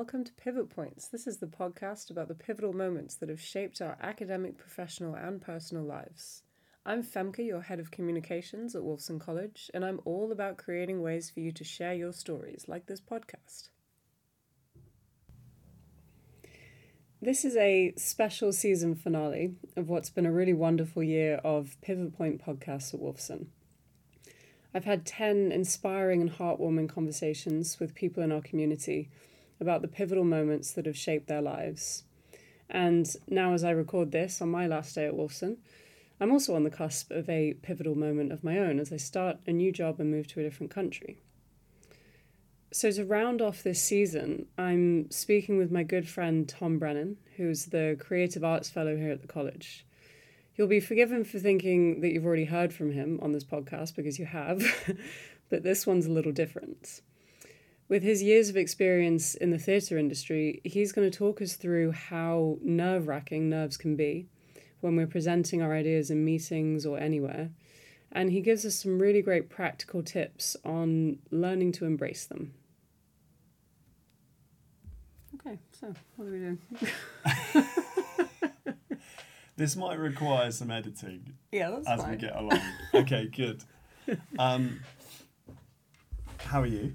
welcome to Pivot Points. This is the podcast about the pivotal moments that have shaped our academic, professional, and personal lives. I'm Femke, your head of communications at Wolfson College, and I'm all about creating ways for you to share your stories, like this podcast. This is a special season finale of what's been a really wonderful year of Pivot Point podcasts at Wolfson. I've had 10 inspiring and heartwarming conversations with people in our community about the pivotal moments that have shaped their lives. And now, as I record this on my last day at Wolfson, I'm also on the cusp of a pivotal moment of my own as I start a new job and move to a different country. So, to round off this season, I'm speaking with my good friend Tom Brennan, who's the Creative Arts Fellow here at the college. You'll be forgiven for thinking that you've already heard from him on this podcast because you have, but this one's a little different. With his years of experience in the theatre industry, he's going to talk us through how nerve wracking nerves can be when we're presenting our ideas in meetings or anywhere. And he gives us some really great practical tips on learning to embrace them. Okay, so what are we doing? This might require some editing yeah, that's as fine. we get along. okay, good. Um, how are you?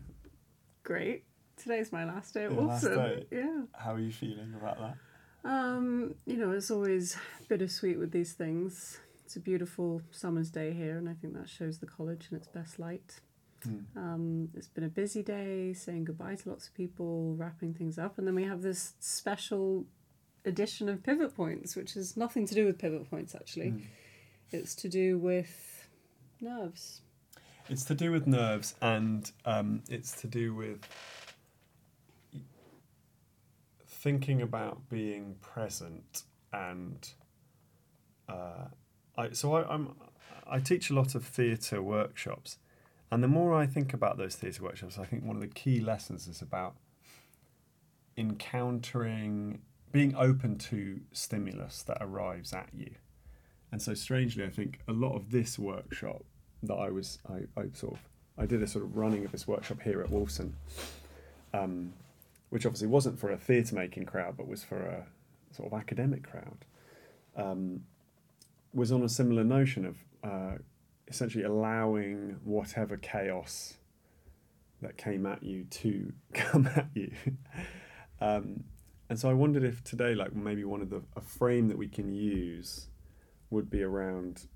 Great. Today's my last day at Your day? Yeah. How are you feeling about that? Um, you know, it's always bittersweet with these things. It's a beautiful summer's day here, and I think that shows the college in its best light. Hmm. Um, it's been a busy day, saying goodbye to lots of people, wrapping things up, and then we have this special edition of Pivot Points, which has nothing to do with Pivot Points actually. Hmm. It's to do with nerves. It's to do with nerves and um, it's to do with thinking about being present and uh, I, so I, I'm I teach a lot of theatre workshops and the more I think about those theatre workshops I think one of the key lessons is about encountering being open to stimulus that arrives at you. And so strangely I think a lot of this workshop that I was I, I sort of I did a sort of running of this workshop here at Wolfson, um, which obviously wasn't for a theatre making crowd, but was for a sort of academic crowd. Um, was on a similar notion of uh, essentially allowing whatever chaos that came at you to come at you. um, and so I wondered if today, like maybe one of the a frame that we can use would be around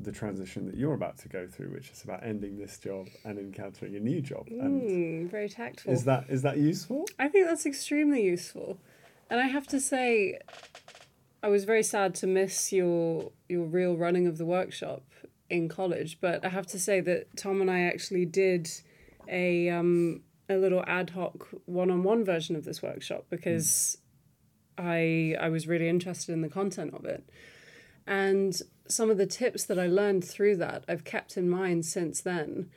the transition that you're about to go through, which is about ending this job and encountering a new job. And Mm, very tactful. is that is that useful? I think that's extremely useful. And I have to say, I was very sad to miss your your real running of the workshop in college. But I have to say that Tom and I actually did a um, a little ad hoc one on one version of this workshop because I I was really interested in the content of it. And some of the tips that I learned through that I've kept in mind since then.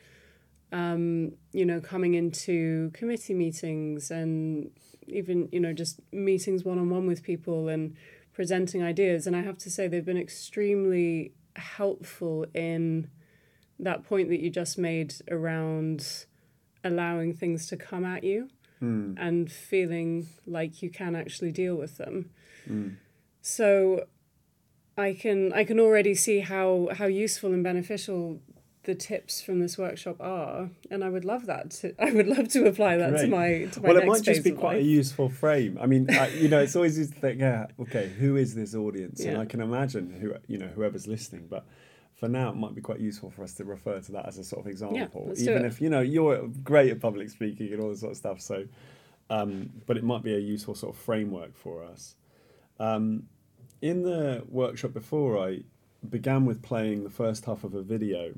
Um, you know, coming into committee meetings and even, you know, just meetings one on one with people and presenting ideas. And I have to say, they've been extremely helpful in that point that you just made around allowing things to come at you Hmm. and feeling like you can actually deal with them. Mm. So I can I can already see how how useful and beneficial the tips from this workshop are, and I would love that. To, I would love to apply that to my to my well, it might just be quite a useful frame. I mean, I, you know, it's always easy to think, yeah, okay, who is this audience? And I can imagine who you know whoever's listening, but. For now, it might be quite useful for us to refer to that as a sort of example, let's even if you know you're great at public speaking and all this sort of stuff. So, um, but it might be a useful sort of framework for us. Um, in the workshop before, I began with playing the first half of a video,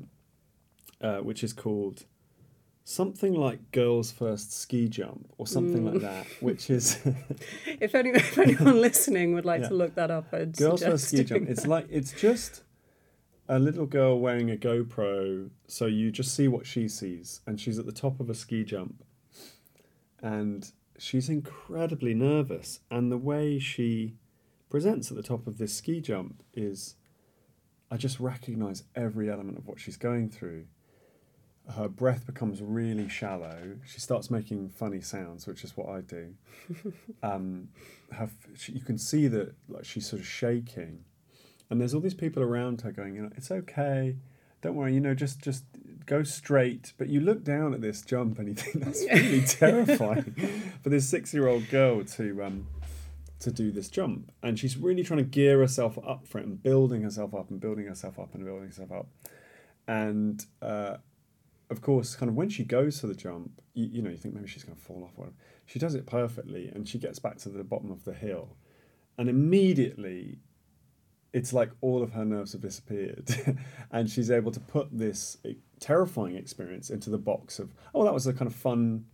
uh, which is called something like "Girls First Ski Jump" or something like Mm. that, which is If, any, if anyone listening would like Yeah. to look that up, I'd "Girls First Ski Jump." It's like it's just a little girl wearing a GoPro, so you just see what she sees, and she's at the top of a ski jump, and she's incredibly nervous, and the way she presents at the top of this ski jump is I just recognize every element of what she's going through. her breath becomes really shallow. She starts making funny sounds, which is what I do. um, her, she, you can see that like she's sort of shaking, and there's all these people around her going, you know, it's okay, don't worry, you know, just just go straight. But you look down at this jump and you think that's really terrifying for this six-year-old girl to um, to do this jump, and she's really trying to gear herself up for it and building herself up and building herself up and building herself up, and. Uh, of course, kind of when she goes for the jump, you, you know, you think maybe she's going to fall off. Or whatever. She does it perfectly, and she gets back to the bottom of the hill, and immediately, it's like all of her nerves have disappeared, and she's able to put this terrifying experience into the box of oh, that was a kind of fun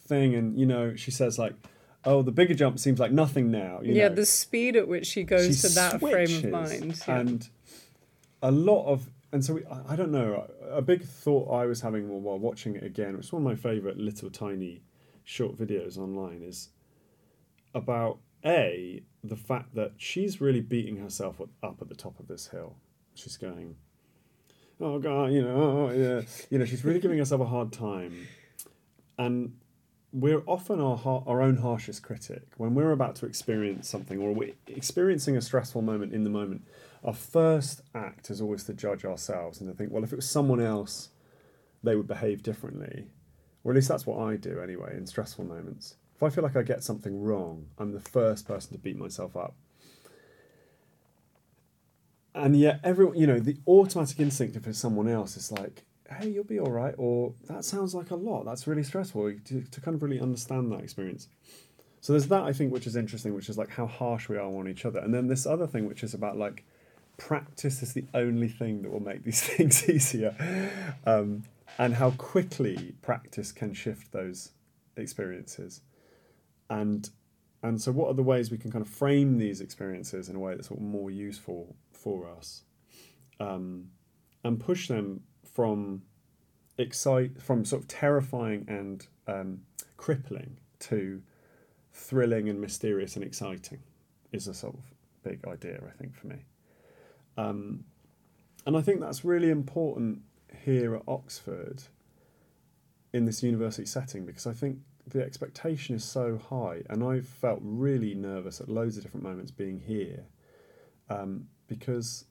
thing, and you know, she says like. Oh, the bigger jump seems like nothing now. yeah, know. the speed at which she goes She to that frame of mind. yeah. And a lot of, and so we, I, I don't know, a big thought I was having while- watching it again, which is one of my favourite little tiny short videos online, is about A, the fact that she's really beating herself up- up at the top of this hill. She's going, oh God, you know, oh, yeah. You know, she's really giving herself a hard time. And we're often our, our own harshest critic. When we're about to experience something or we're experiencing a stressful moment in the moment, our first act is always to judge ourselves and to think, well, if it was someone else, they would behave differently. Or at least that's what I do anyway in stressful moments. If I feel like I get something wrong, I'm the first person to beat myself up. And yet, everyone, you know, the automatic instinct if it's someone else is like, hey, you'll be all right, or that sounds like a lot. That's really stressful to, to kind of really understand that experience. So there's that I think which is interesting, which is like how harsh we are on each other, and then this other thing which is about like practice is the only thing that will make these things easier, um, and how quickly practice can shift those experiences, and and so what are the ways we can kind of frame these experiences in a way that's sort of more useful for us, um, and push them from excite from sort of terrifying and um, crippling to thrilling and mysterious and exciting is a sort of big idea I think for me. Um, and I think that's really important here at Oxford in this university setting because I think the expectation is so high, and I felt really nervous at loads of different moments being here um, because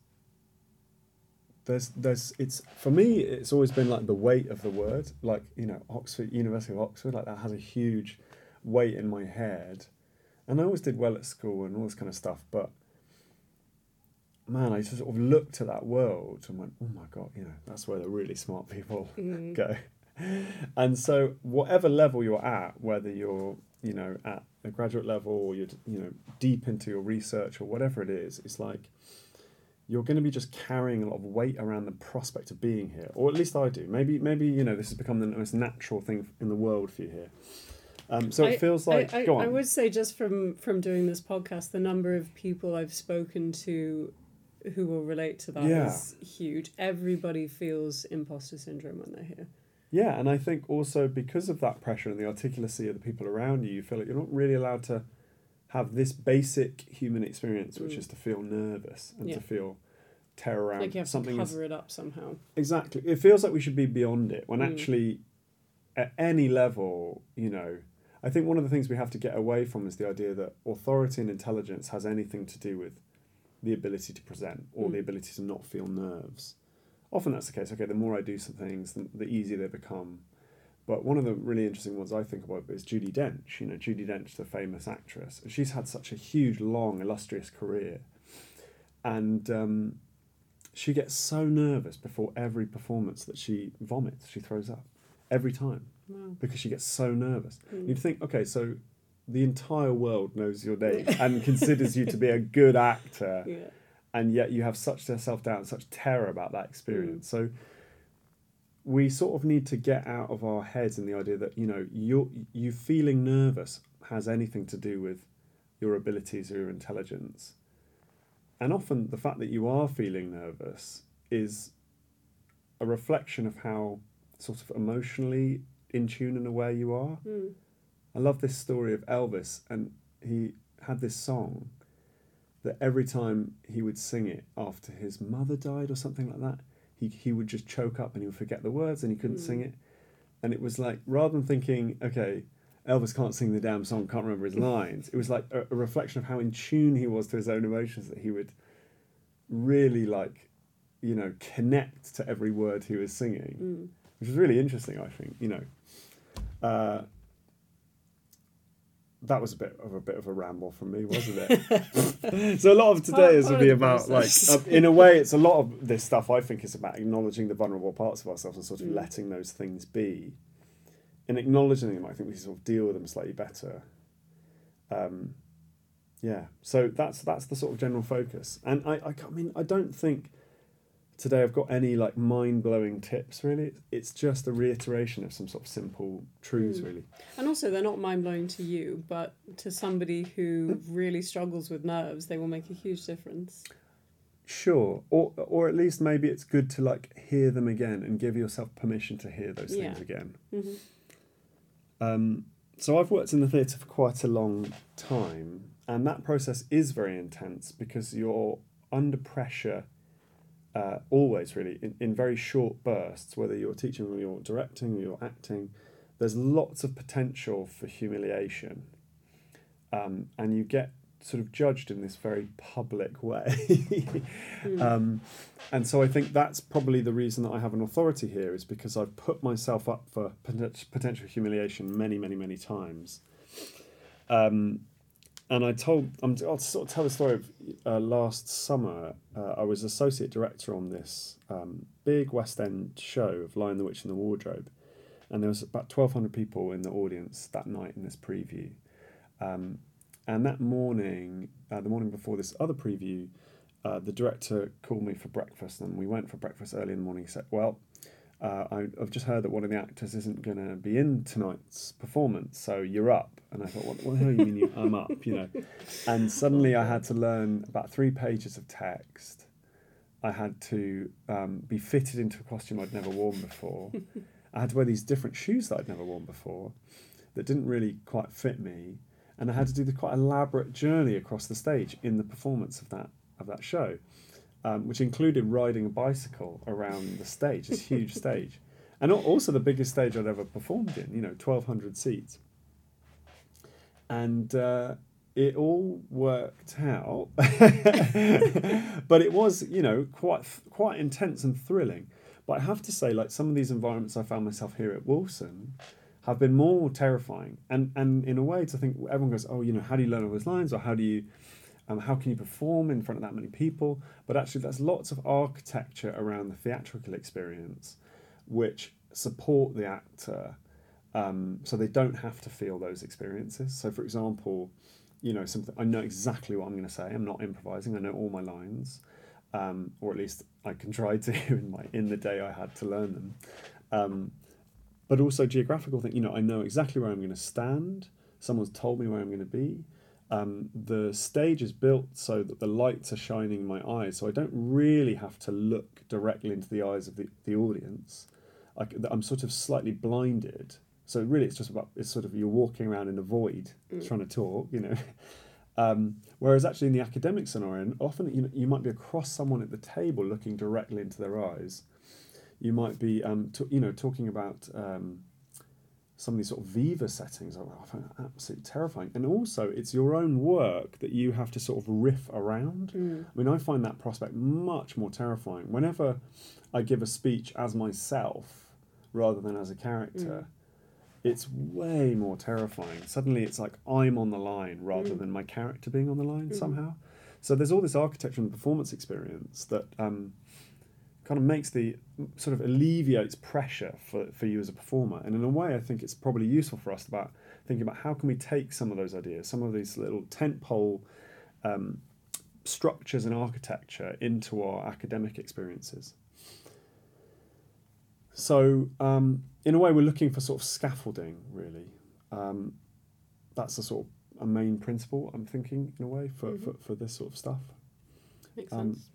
there's there's it's for me it's always been like the weight of the word. Like you know Oxford University of Oxford like that has a huge weight in my head. And I always did well at school and all this kind of stuff but man I just sort of looked at that world and went oh my god you know that's where the really smart people Mm. go. And so whatever level you're at whether you're you know at a graduate level or you're you know deep into your research or whatever it is it's like you're going to be just carrying a lot of weight around the prospect of being here, or at least I do. Maybe, maybe you know, this has become the most natural thing in the world for you here. Um, so it I- feels like. I, I, go on. I would say just from from doing this podcast, the number of people I've spoken to who will relate to that is Yeah. huge. Everybody feels imposter syndrome when they're here. Yeah, and I think also because of that pressure and the articulacy of the people around you, you feel like you're not really allowed to have this basic human experience, which Mm. is to feel nervous and Yeah. to feel terror around Like you have something. to cover it up somehow. Exactly. It feels like we should be beyond it when Mm. actually, at any level, you know, I think one of the things we have to get away from is the idea that authority and intelligence has anything to do with the ability to present or the Mm. ability to not feel nerves. Often that's the case. Okay, the more I do some things, the, the easier they become. But one of the really interesting ones I think about is Judi Dench. You know, Judi Dench, the famous actress. She's had such a huge, long, illustrious career. And um, she gets so nervous before every performance that she vomits, she throws up every time Wow. because she gets so nervous. Mm. You'd think, okay, so the entire world knows your name and considers you to be a good actor, Yeah. and yet you have such self doubt and such terror about that experience. So we sort of need to get out of our heads in the idea that you know you you feeling nervous has anything to do with your abilities or your intelligence. And often the fact that you are feeling nervous is a reflection of how sort of emotionally in tune and aware you are. Mm. I love this story of Elvis, and he had this song that every time he would sing it after his mother died or something like that, he he would just choke up and he would forget the words and he couldn't sing Mm. it. And it was like rather than thinking, okay, Elvis can't sing the damn song, can't remember his lines. It was like a, a reflection of how in tune he was to his own emotions that he would really like, you know, connect to every word he was singing, Mm. which was really interesting. I think you know. Uh, that was a bit of a bit of a ramble from me, wasn't it? so a lot of today is to be about like, uh, in a way, it's a lot of this stuff. I think is about acknowledging the vulnerable parts of ourselves and sort of Mm. letting those things be. In acknowledging them, I think we sort of deal with them slightly better. Um, yeah, so that's that's the sort of general focus, and I, I, I mean, I don't think today I've got any like mind blowing tips. Really, it's just a reiteration of some sort of simple truths. Mm. Really, And also, they're not mind blowing to you, but to somebody who really struggles with nerves, they will make a huge difference. Sure, or or at least maybe it's good to like hear them again and give yourself permission to hear those things Yeah. again. hmm Um, so I've worked in the theatre for quite a long time, and that process is very intense because you're under pressure. Uh, always really in, in very short bursts whether you're teaching or you're directing or you're acting there's lots of potential for humiliation. Um, and you get sort of judged in this very public way. Um, and so I think that's probably the reason that I have an authority here is because I've put myself up for potential humiliation many, many, many times. Um, and I told, I'll sort of tell the story of uh, last summer. Uh, I was associate director on this um, big West End show of Lion, the Witch, and the Wardrobe. And there was about 1,200 people in the audience that night in this preview. Um, and that morning, uh, the morning before this other preview, uh, the director called me for breakfast, and we went for breakfast early in the morning. He said, "Well, uh, I, I've just heard that one of the actors isn't going to be in tonight's performance, so you're up." And I thought, "What, what the hell do you mean you, I'm up?" You know. And suddenly, I had to learn about three pages of text. I had to um, be fitted into a costume I'd never worn before. I had to wear these different shoes that I'd never worn before, that didn't really quite fit me, and I had to do the quite elaborate journey across the stage in the performance of that of that show, um, which included riding a bicycle around the stage, this huge stage, and also the biggest stage I'd ever performed in. You know, twelve hundred seats, and. Uh, it all worked out, but it was, you know, quite quite intense and thrilling. But I have to say, like some of these environments I found myself here at Wolfson, have been more terrifying. And and in a way, to think everyone goes, oh, you know, how do you learn all those lines, or how do you, um, how can you perform in front of that many people? But actually, there's lots of architecture around the theatrical experience, which support the actor, um, so they don't have to feel those experiences. So, for example, you know, something I know exactly what I'm going to say. I'm not improvising. I know all my lines, um, or at least I can try to in my in the day I had to learn them. Um, but also geographical thing. You know, I know exactly where I'm going to stand. Someone's told me where I'm going to be. Um, the stage is built so that the lights are shining in my eyes, so I don't really have to look directly into the eyes of the, the audience. I, am sort of slightly blinded. So really, it's just about it's sort of you're walking around in a void Mm. trying to talk, you know. Um, whereas actually in the academic scenario, often you know, you might be across someone at the table looking directly into their eyes. You might be, um, t- you know, talking about um, some of these sort of viva settings. I find that absolutely terrifying. And also, it's your own work that you have to sort of riff around. Mm. I mean, I find that prospect much more terrifying. Whenever I give a speech as myself rather than as a character, it's way more terrifying. Suddenly, it's like I'm on the line rather Mm. than my character being on the line Mm. somehow. So there's all this architecture and performance experience that um, kind of makes the sort of alleviates pressure for, for you as a performer. And in a way, I think it's probably useful for us about thinking about how can we take some of those ideas, some of these little tentpole um, structures and architecture into our academic experiences. So, um, in a way, we're looking for sort of scaffolding, really. Um, that's a sort of a main principle, I'm thinking, in a way, for, Mhm. for, for this sort of stuff. Makes Um, sense.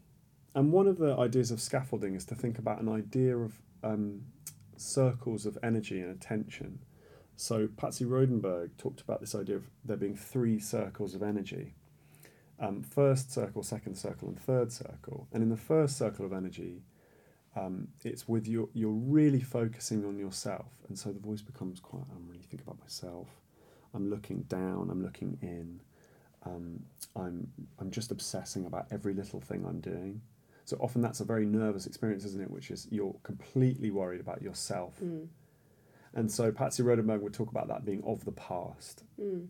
And one of the ideas of scaffolding is to think about an idea of um, circles of energy and attention. So Patsy Rodenburg talked about this idea of there being three circles of energy. Um, first circle, second circle, and third circle. And in the first circle of energy, um, it's with your you're really focusing on yourself, and so the voice becomes quite. I'm really thinking about myself. I'm looking down. I'm looking in. Um, I'm I'm just obsessing about every little thing I'm doing. So often that's a very nervous experience, isn't it? Which is you're completely worried about yourself. Mm. And so Patsy Rodenburg would talk about that being of the past. Mm.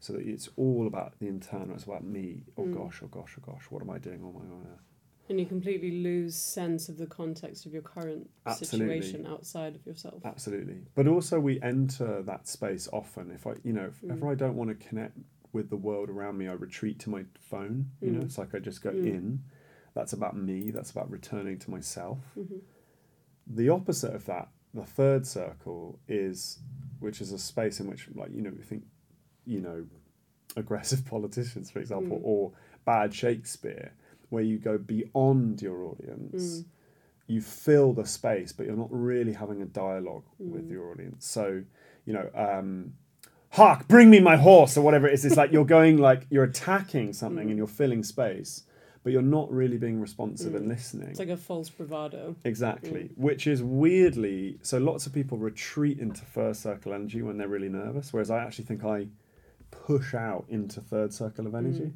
So that it's all about the internal, it's about me. Oh Mm. gosh, oh gosh, oh gosh, what am I doing? Oh my god. And you completely lose sense of the context of your current Absolutely. situation outside of yourself. Absolutely. But also we enter that space often. If I you know, if Mm. ever I don't want to connect with the world around me, I retreat to my phone. You know, Mm. it's like I just go Mm. in. That's about me, that's about returning to myself. Mhm. The opposite of that, the third circle is which is a space in which like, you know, we think, you know, aggressive politicians, for example, Mm. or bad Shakespeare, where you go beyond your audience. Mm. You fill the space, but you're not really having a dialogue with Mm. your audience. So, you know, um, hark, bring me my horse, or whatever it is. It's like you're going like you're attacking something Mm. and you're filling space, but you're not really being responsive and Mm. listening. It's like a false bravado. Exactly, which is weirdly so. Lots of people retreat into first circle energy when they're really nervous, whereas I actually think I push out into third circle of energy. Mm.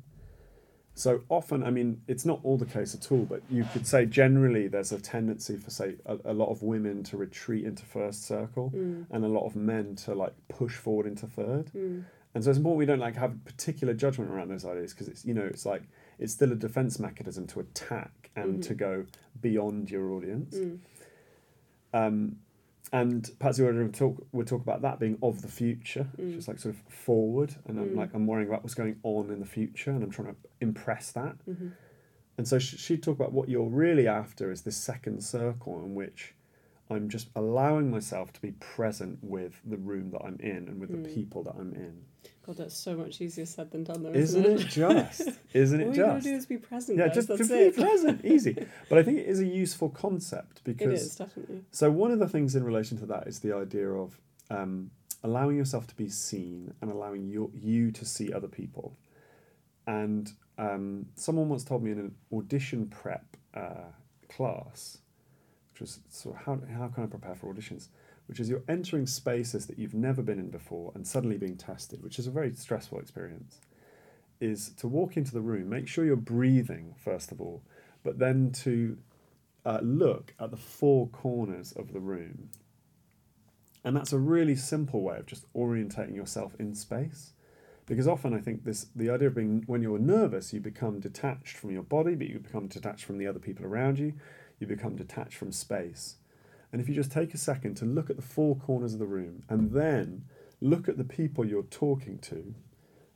So often, I mean, it's not all the case at all, but you could say generally there's a tendency for, say, a, a lot of women to retreat into first circle Mm. and a lot of men to like push forward into third. Mm. And so it's important we don't like have particular judgment around those ideas because it's you know it's like it's still a defense mechanism to attack and Mhm. to go beyond your audience. Mm. Um, and Patsy would talk would talk about that being of the future, Mm. just like sort of forward. And I'm Mm. like I'm worrying about what's going on in the future, and I'm trying to impress that. Mhm. And so sh- she'd talk about what you're really after is this second circle in which I'm just allowing myself to be present with the room that I'm in and with the Mm. people that I'm in. God, that's so much easier said than done, though. Isn't Isn't, it just? Isn't All it you gotta just? do is be present. Yeah, guys, just that's to it. be present, easy. But I think it is a useful concept because is definitely. So one of the things in relation to that is the idea of um, allowing yourself to be seen and allowing you, you to see other people. And um, someone once told me in an audition prep uh, class, which was sort of how, how can I prepare for auditions? Which is you're entering spaces that you've never been in before and suddenly being tested, which is a very stressful experience. Is to walk into the room, make sure you're breathing first of all, but then to uh, look at the four corners of the room. And that's a really simple way of just orientating yourself in space. Because often I think this the idea of being when you're nervous, you become detached from your body, but you become detached from the other people around you, you become detached from space. And if you just take a second to look at the four corners of the room and then look at the people you're talking to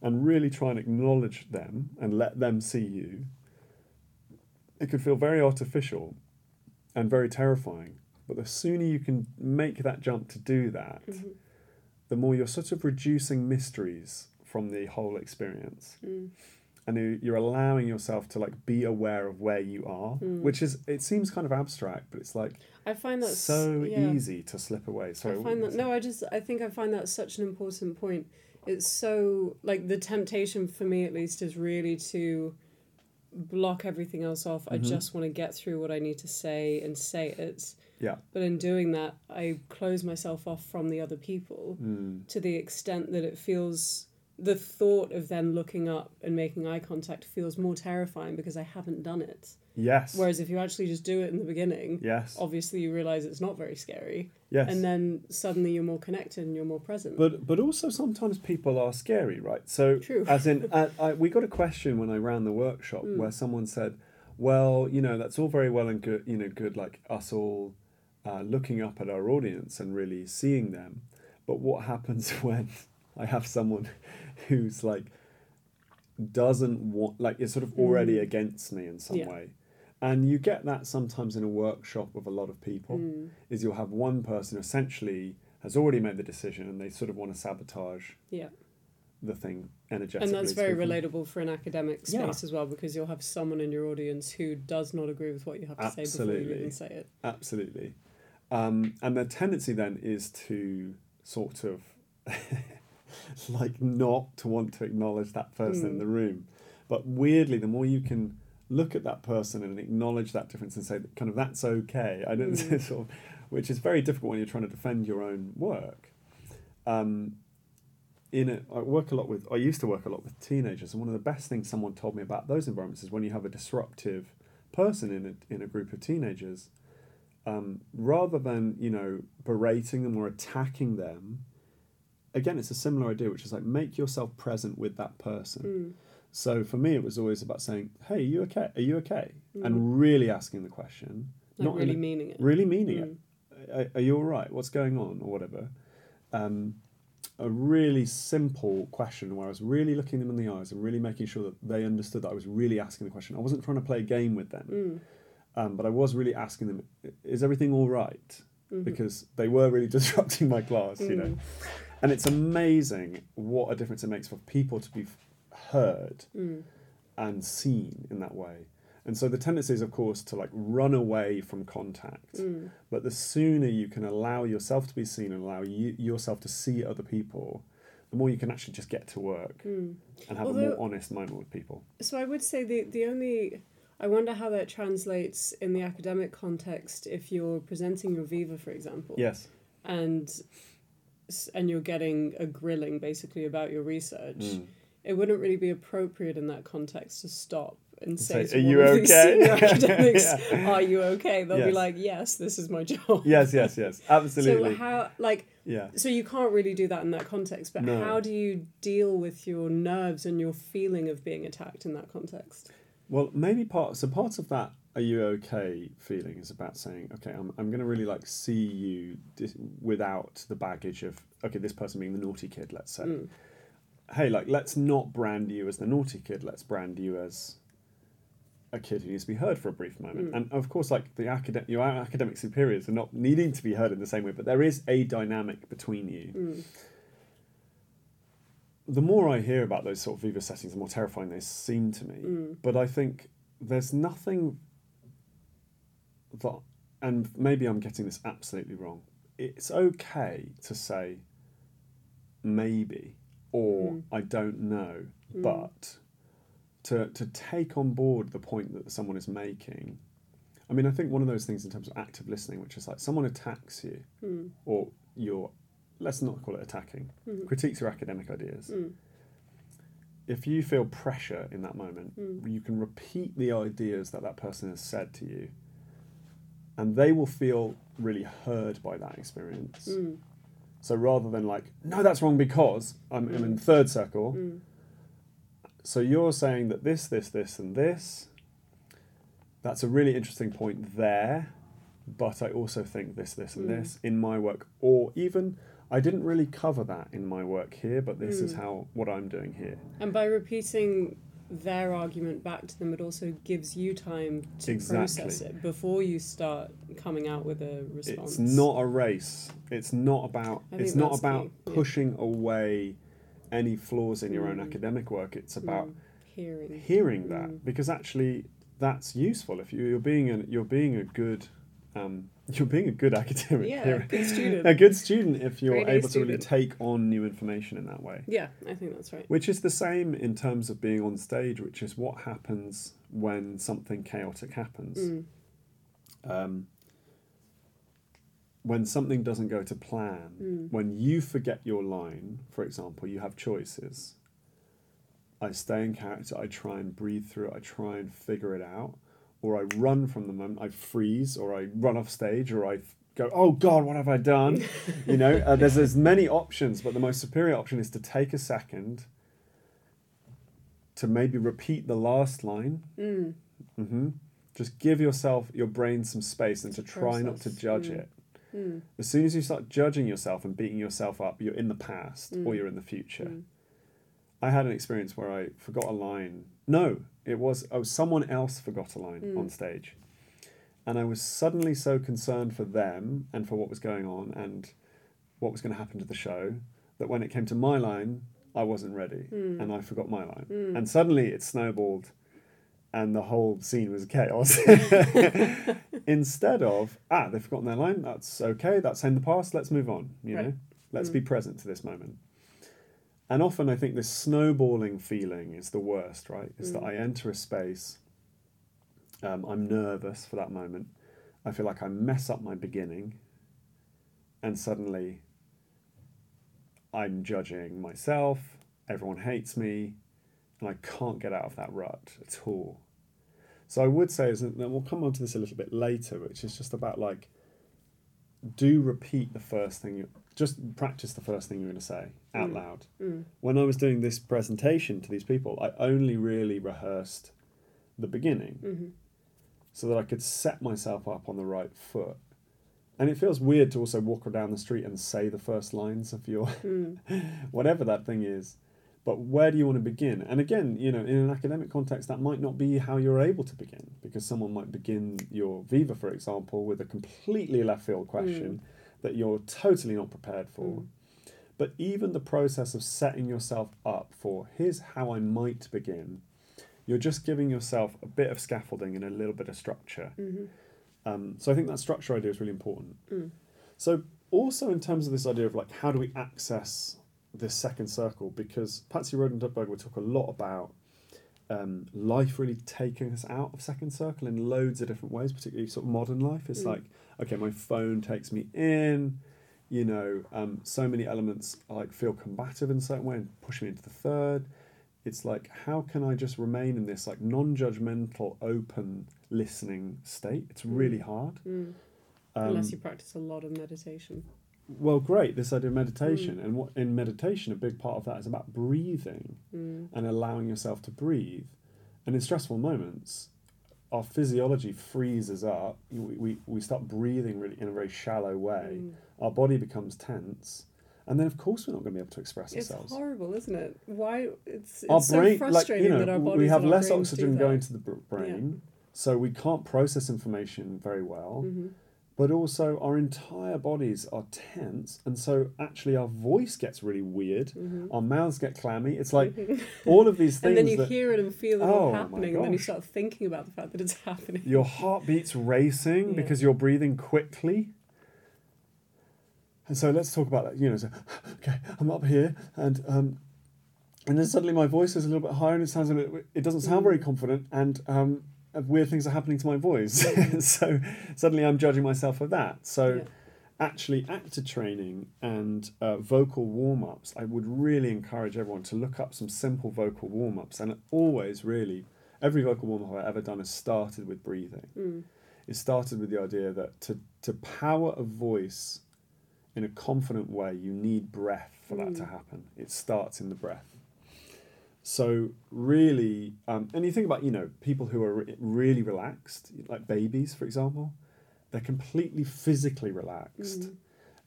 and really try and acknowledge them and let them see you, it could feel very artificial and very terrifying. But the sooner you can make that jump to do that, Mhm. the more you're sort of reducing mysteries from the whole experience. Mm. And you- you're allowing yourself to like be aware of where you are, Mm. which is it seems kind of abstract, but it's like I find that so yeah. easy to slip away. Sorry, I find that no, I just I think I find that such an important point. It's so like the temptation for me at least is really to block everything else off. I Mhm. just want to get through what I need to say and say it. Yeah. But in doing that, I close myself off from the other people? Mm, to the extent that it feels the thought of then looking up and making eye contact feels more terrifying because I haven't done it. yes. Whereas if you actually just do it in the beginning, yes. obviously you realize it's not very scary yes. and then suddenly you're more connected and you're more present. But but also sometimes people are scary, right? So True. as in, I, we got a question when I ran the workshop Mm. where someone said, "Well, you know, that's all very well and good, you know, good like us all uh, looking up at our audience and really seeing them, but what happens when I have someone who's like doesn't want, like, is sort of already Mm. against me in some Yeah. way." And you get that sometimes in a workshop with a lot of people Mm, is you'll have one person who essentially has already made the decision and they sort of want to sabotage yeah. the thing energetically. And that's very speaking. relatable for an academic space Yeah. as well because you'll have someone in your audience who does not agree with what you have to say before Absolutely. you even say it. Absolutely. Um, and the tendency then is to sort of like not to want to acknowledge that person in Mm. the room. But weirdly, the more you can look at that person and acknowledge that difference and say that kind of that's okay. I don't sort of, which is very difficult when you're trying to defend your own work. Um, in a, I work a lot with. I used to work a lot with teenagers, and one of the best things someone told me about those environments is when you have a disruptive person in a in a group of teenagers, um, rather than you know berating them or attacking them. Again, it's a similar idea, which is like make yourself present with that person. Mm. So for me, it was always about saying, "Hey, are you okay? Are you okay?" Mm. and really asking the question, Like not really a- meaning it. really meaning Mm. it. Are, are you all right? What's going on, or whatever? Um, a really simple question where I was really looking them in the eyes and really making sure that they understood that I was really asking the question. I wasn't trying to play a game with them, Mm. um, but I was really asking them, "Is everything all right?" Mhm. Because they were really disrupting my class, you know. And it's amazing what a difference it makes for people to be heard Mm. and seen in that way. And so the tendency is, of course, to like run away from contact. Mm. But the sooner you can allow yourself to be seen and allow you, yourself to see other people, the more you can actually just get to work Mm. and have a more honest moment with people. So I would say the the only I wonder how that translates in the academic context if you're presenting your Viva, for example, Yes. and and you're getting a grilling basically about your research. Mm. It wouldn't really be appropriate in that context to stop and say, to "Are you okay?" academics, Yeah. "Are you okay?" They'll be like, "Yes, this is my job." Yes, yes, yes. Absolutely. So how like yeah. so you can't really do that in that context, but No. how do you deal with your nerves and your feeling of being attacked in that context? Well, maybe part so part of that "Are you okay?" feeling is about saying, okay, I'm I'm going to really like see you dis- without the baggage of okay, this person being the naughty kid. Let's say, Mm. hey, like let's not brand you as the naughty kid. Let's brand you as a kid who needs to be heard for a brief moment. Mm. And of course, like the academic, your academic superiors are not needing to be heard in the same way, but there is a dynamic between you. Mm. The more I hear about those sort of Viva settings, the more terrifying they seem to me. Mm. But I think there's nothing that, and maybe I'm getting this absolutely wrong. It's okay to say maybe or Mm. I don't know, Mm. but to to take on board the point that someone is making. I mean, I think one of those things in terms of active listening, which is like someone attacks you Mm. or your, let's not call it attacking, Mhm. critiques your academic ideas. Mm. If you feel pressure in that moment, Mm. you can repeat the ideas that that person has said to you, and they will feel really heard by that experience. Mm. So rather than like, no, that's wrong because I'm, I'm in third circle. Mm. So you're saying that this, this, this, and this. That's a really interesting point there, but I also think this, this, and Mm. this in my work, or even I didn't really cover that in my work here, but this is Mm. how what I'm doing here. And by repeating their argument back to them, it also gives you time to process it before you start coming out with a response. It's not a race. It's not about. It's not about key, yeah. pushing away any flaws in your own Mm. academic work. It's about Mm. hearing. hearing that Mm. because actually that's useful if you, you're being a you're being a good um, you're being a good academic Yeah, You're good student. a good student if you're Grade able to really take on new information in that way Yeah, I think that's right. which is the same in terms of being on stage which is what happens when something chaotic happens Mm. um, when something doesn't go to plan, Mm. when you forget your line, for example, you have choices. I stay in character, I try and breathe through it, I try and figure it out, or I run from the moment, I freeze, or I run off stage, or I go, oh God, what have I done? you know, uh, there's as many options, but the most superior option is to take a second to maybe repeat the last line Mm. hmm Just give yourself, your brain some space and to, try not to judge mm. it. Mm. As soon as you start judging yourself and beating yourself up, you're in the past or Mm. you're in the future. Mm. I had an experience where I forgot a line. No, it was oh someone else forgot a line Mm. on stage. And I was suddenly so concerned for them and for what was going on and what was going to happen to the show that when it came to my line, I wasn't ready Mm. and I forgot my line. Mm. And suddenly it snowballed and the whole scene was chaos. Instead of, ah, they've forgotten their line, that's okay, that's in the past, let's move on, you Right. know? Let's be present to this moment. And often I think this snowballing feeling is the worst, right? Is that Mm. I enter a space um, I'm nervous for that moment. I feel like I mess up my beginning, and suddenly I'm judging myself, everyone hates me, and I can't get out of that rut at all. So I would say, is that we'll come on to this a little bit later, which is just about like, do repeat the first thing, you, just practice the first thing you're going to say out Mm. loud. Mm. When I was doing this presentation to these people, I only really rehearsed the beginning Mm-hmm. so that I could set myself up on the right foot. And it feels weird to also walk down the street and say the first lines of your Mm. whatever that thing is. But where do you want to begin? And again, you know, in an academic context, that might not be how you're able to begin because someone might begin your Viva, for example, with a completely left field question that you're totally not prepared for. Mm. But even the process of setting yourself up for here's how I might begin, you're just giving yourself a bit of scaffolding and a little bit of structure. Mhm. Um, so I think that structure idea is really important. Mm. So also in terms of this idea of like how do we access this second circle, because Patsy Rodenburg would talk a lot about um, life really taking us out of second circle in loads of different ways, particularly sort of modern life. It's Mm. like okay, my phone takes me in. You know, um, so many elements like feel combative in a certain way and push me into the third. It's like how can I just remain in this like non-judgmental, open listening state? It's Mm. really hard. Mm. Um, Unless you practice a lot of meditation. Well, great. This idea of meditation, and what in meditation, a big part of that is about breathing Mm. and allowing yourself to breathe. And in stressful moments, our physiology freezes up. We, we, we start breathing really in a very shallow way. Mm. Our body becomes tense, and then of course we're not going to be able to express It's ourselves. horrible, isn't it? Why it's, it's our so brain, like you know, that our bodies we have less oxygen going to the br- brain, so we can't process information very well. Mhm. But also our entire bodies are tense and so actually our voice gets really weird Mhm. our mouths get clammy it's like all of these things and then you that hear it and feel it Oh, all happening, and then you start thinking about the fact that it's happening. your heartbeat's racing Yeah. because you're breathing quickly and so let's talk about that you know so okay i'm up here and um and then suddenly my voice is a little bit higher and it sounds a bit it doesn't sound very Mm. confident and um weird things are happening to my voice. So suddenly i'm judging myself for that. So Yeah. actually actor training and uh, vocal warm-ups i would really encourage everyone to look up some simple vocal warm-ups. And always really every vocal warm-up i've ever done has started with breathing. Mm. it started with the idea that to, to power a voice in a confident way you need breath for that to Mm. happen. It starts in the breath. So really um, and you think about you know people who are re- really relaxed like babies for example they're completely physically relaxed Mm.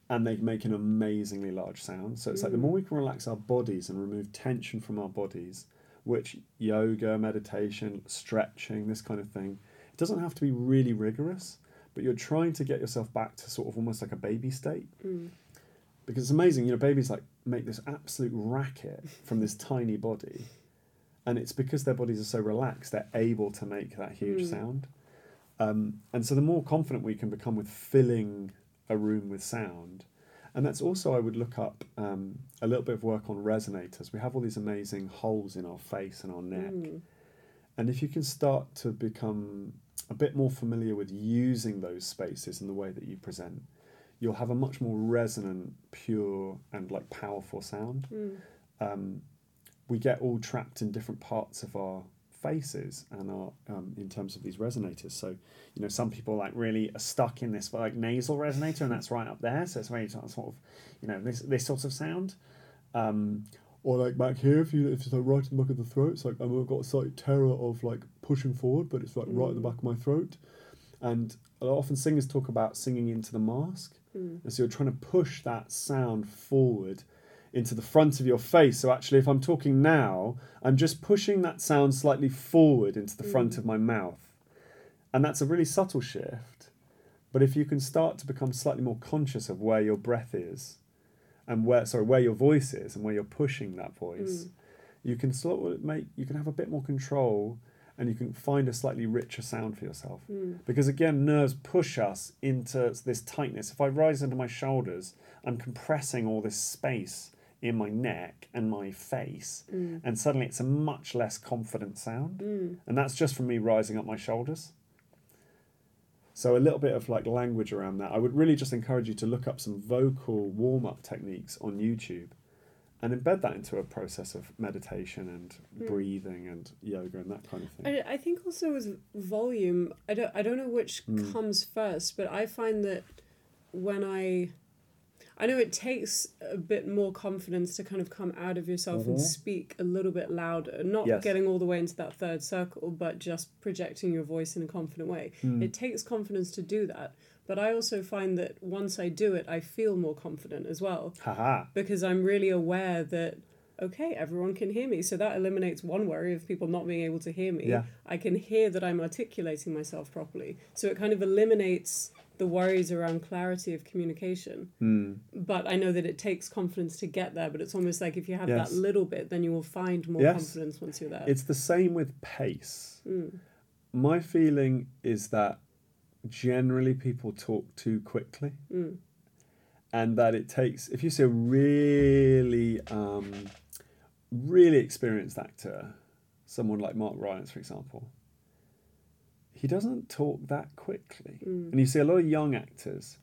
and they make an amazingly large sound. So it's like the Mm. more we can relax our bodies and remove tension from our bodies, which yoga, meditation, stretching, this kind of thing, it doesn't have to be really rigorous, but you're trying to get yourself back to sort of almost like a baby state. Mm. Because it's amazing, you know, babies like make this absolute racket from this tiny body. And it's because their bodies are so relaxed, they're able to make that huge Mm. sound. Um, and so the more confident we can become with filling a room with sound, and that's also, I would look up um, a little bit of work on resonators. We have all these amazing holes in our face and our neck. Mm. And if you can start to become a bit more familiar with using those spaces in the way that you present, you'll have a much more resonant, pure, and like powerful sound. Mm. Um, we get all trapped in different parts of our faces and our um, in terms of these resonators. So you know, some people like really are stuck in this like nasal resonator, and that's right up there. So it's very sort of you know this this sort of sound. Um, or like back here, if you if it's like right in the back of the throat, it's like I've got a slight terror of like pushing forward, but it's like right in the Mm. back of my throat. And often singers talk about singing into the mask, Mm. and so you're trying to push that sound forward into the front of your face. So actually, if I'm talking now, I'm just pushing that sound slightly forward into the front Mm. of my mouth, and that's a really subtle shift. But if you can start to become slightly more conscious of where your breath is, and where sorry where your voice is, and where you're pushing that voice, Mm. you can sort of make you can have a bit more control, and you can find a slightly richer sound for yourself. Mm. Because again, nerves push us into this tightness. If I rise into my shoulders, I'm compressing all this space in my neck and my face, Mm. and suddenly it's a much less confident sound. Mm. And that's just from me rising up my shoulders. So a little bit of like language around that. I would really just encourage you to look up some vocal warm up techniques on YouTube and embed that into a process of meditation and Mm. breathing and yoga and that kind of thing. I, I think also with volume, I don't I don't know which Mm. comes first, but I find that when I I know it takes a bit more confidence to kind of come out of yourself and Mhm. speak a little bit louder, not Yes. getting all the way into that third circle, but just projecting your voice in a confident way. Mm. It takes confidence to do that, but I also find that once I do it, I feel more confident as well Haha. because I'm really aware that okay, everyone can hear me. So that eliminates one worry of people not being able to hear me. Yeah. I can hear that I'm articulating myself properly. So it kind of eliminates the worries around clarity of communication. Mm. But I know that it takes confidence to get there, but it's almost like if you have Yes. that little bit, then you will find more Yes. confidence once you're there. It's the same with pace. Mm. My feeling is that generally people talk too quickly. Mm. and that it takes if you see a really um, really experienced actor someone like mark rylance for example he doesn't talk that quickly Mm. and you see a lot of young actors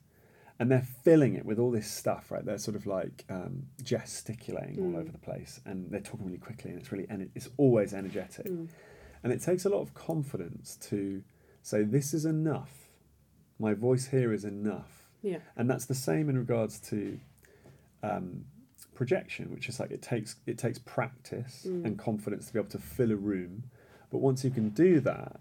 and they're filling it with all this stuff right they're sort of like um, gesticulating all Mm. over the place and they're talking really quickly and it's really ener- it's always energetic Mm. and it takes a lot of confidence to say this is enough my voice here is enough Yeah. and that's the same in regards to um, projection which is like it takes it takes practice Mm. and confidence to be able to fill a room but once you can do that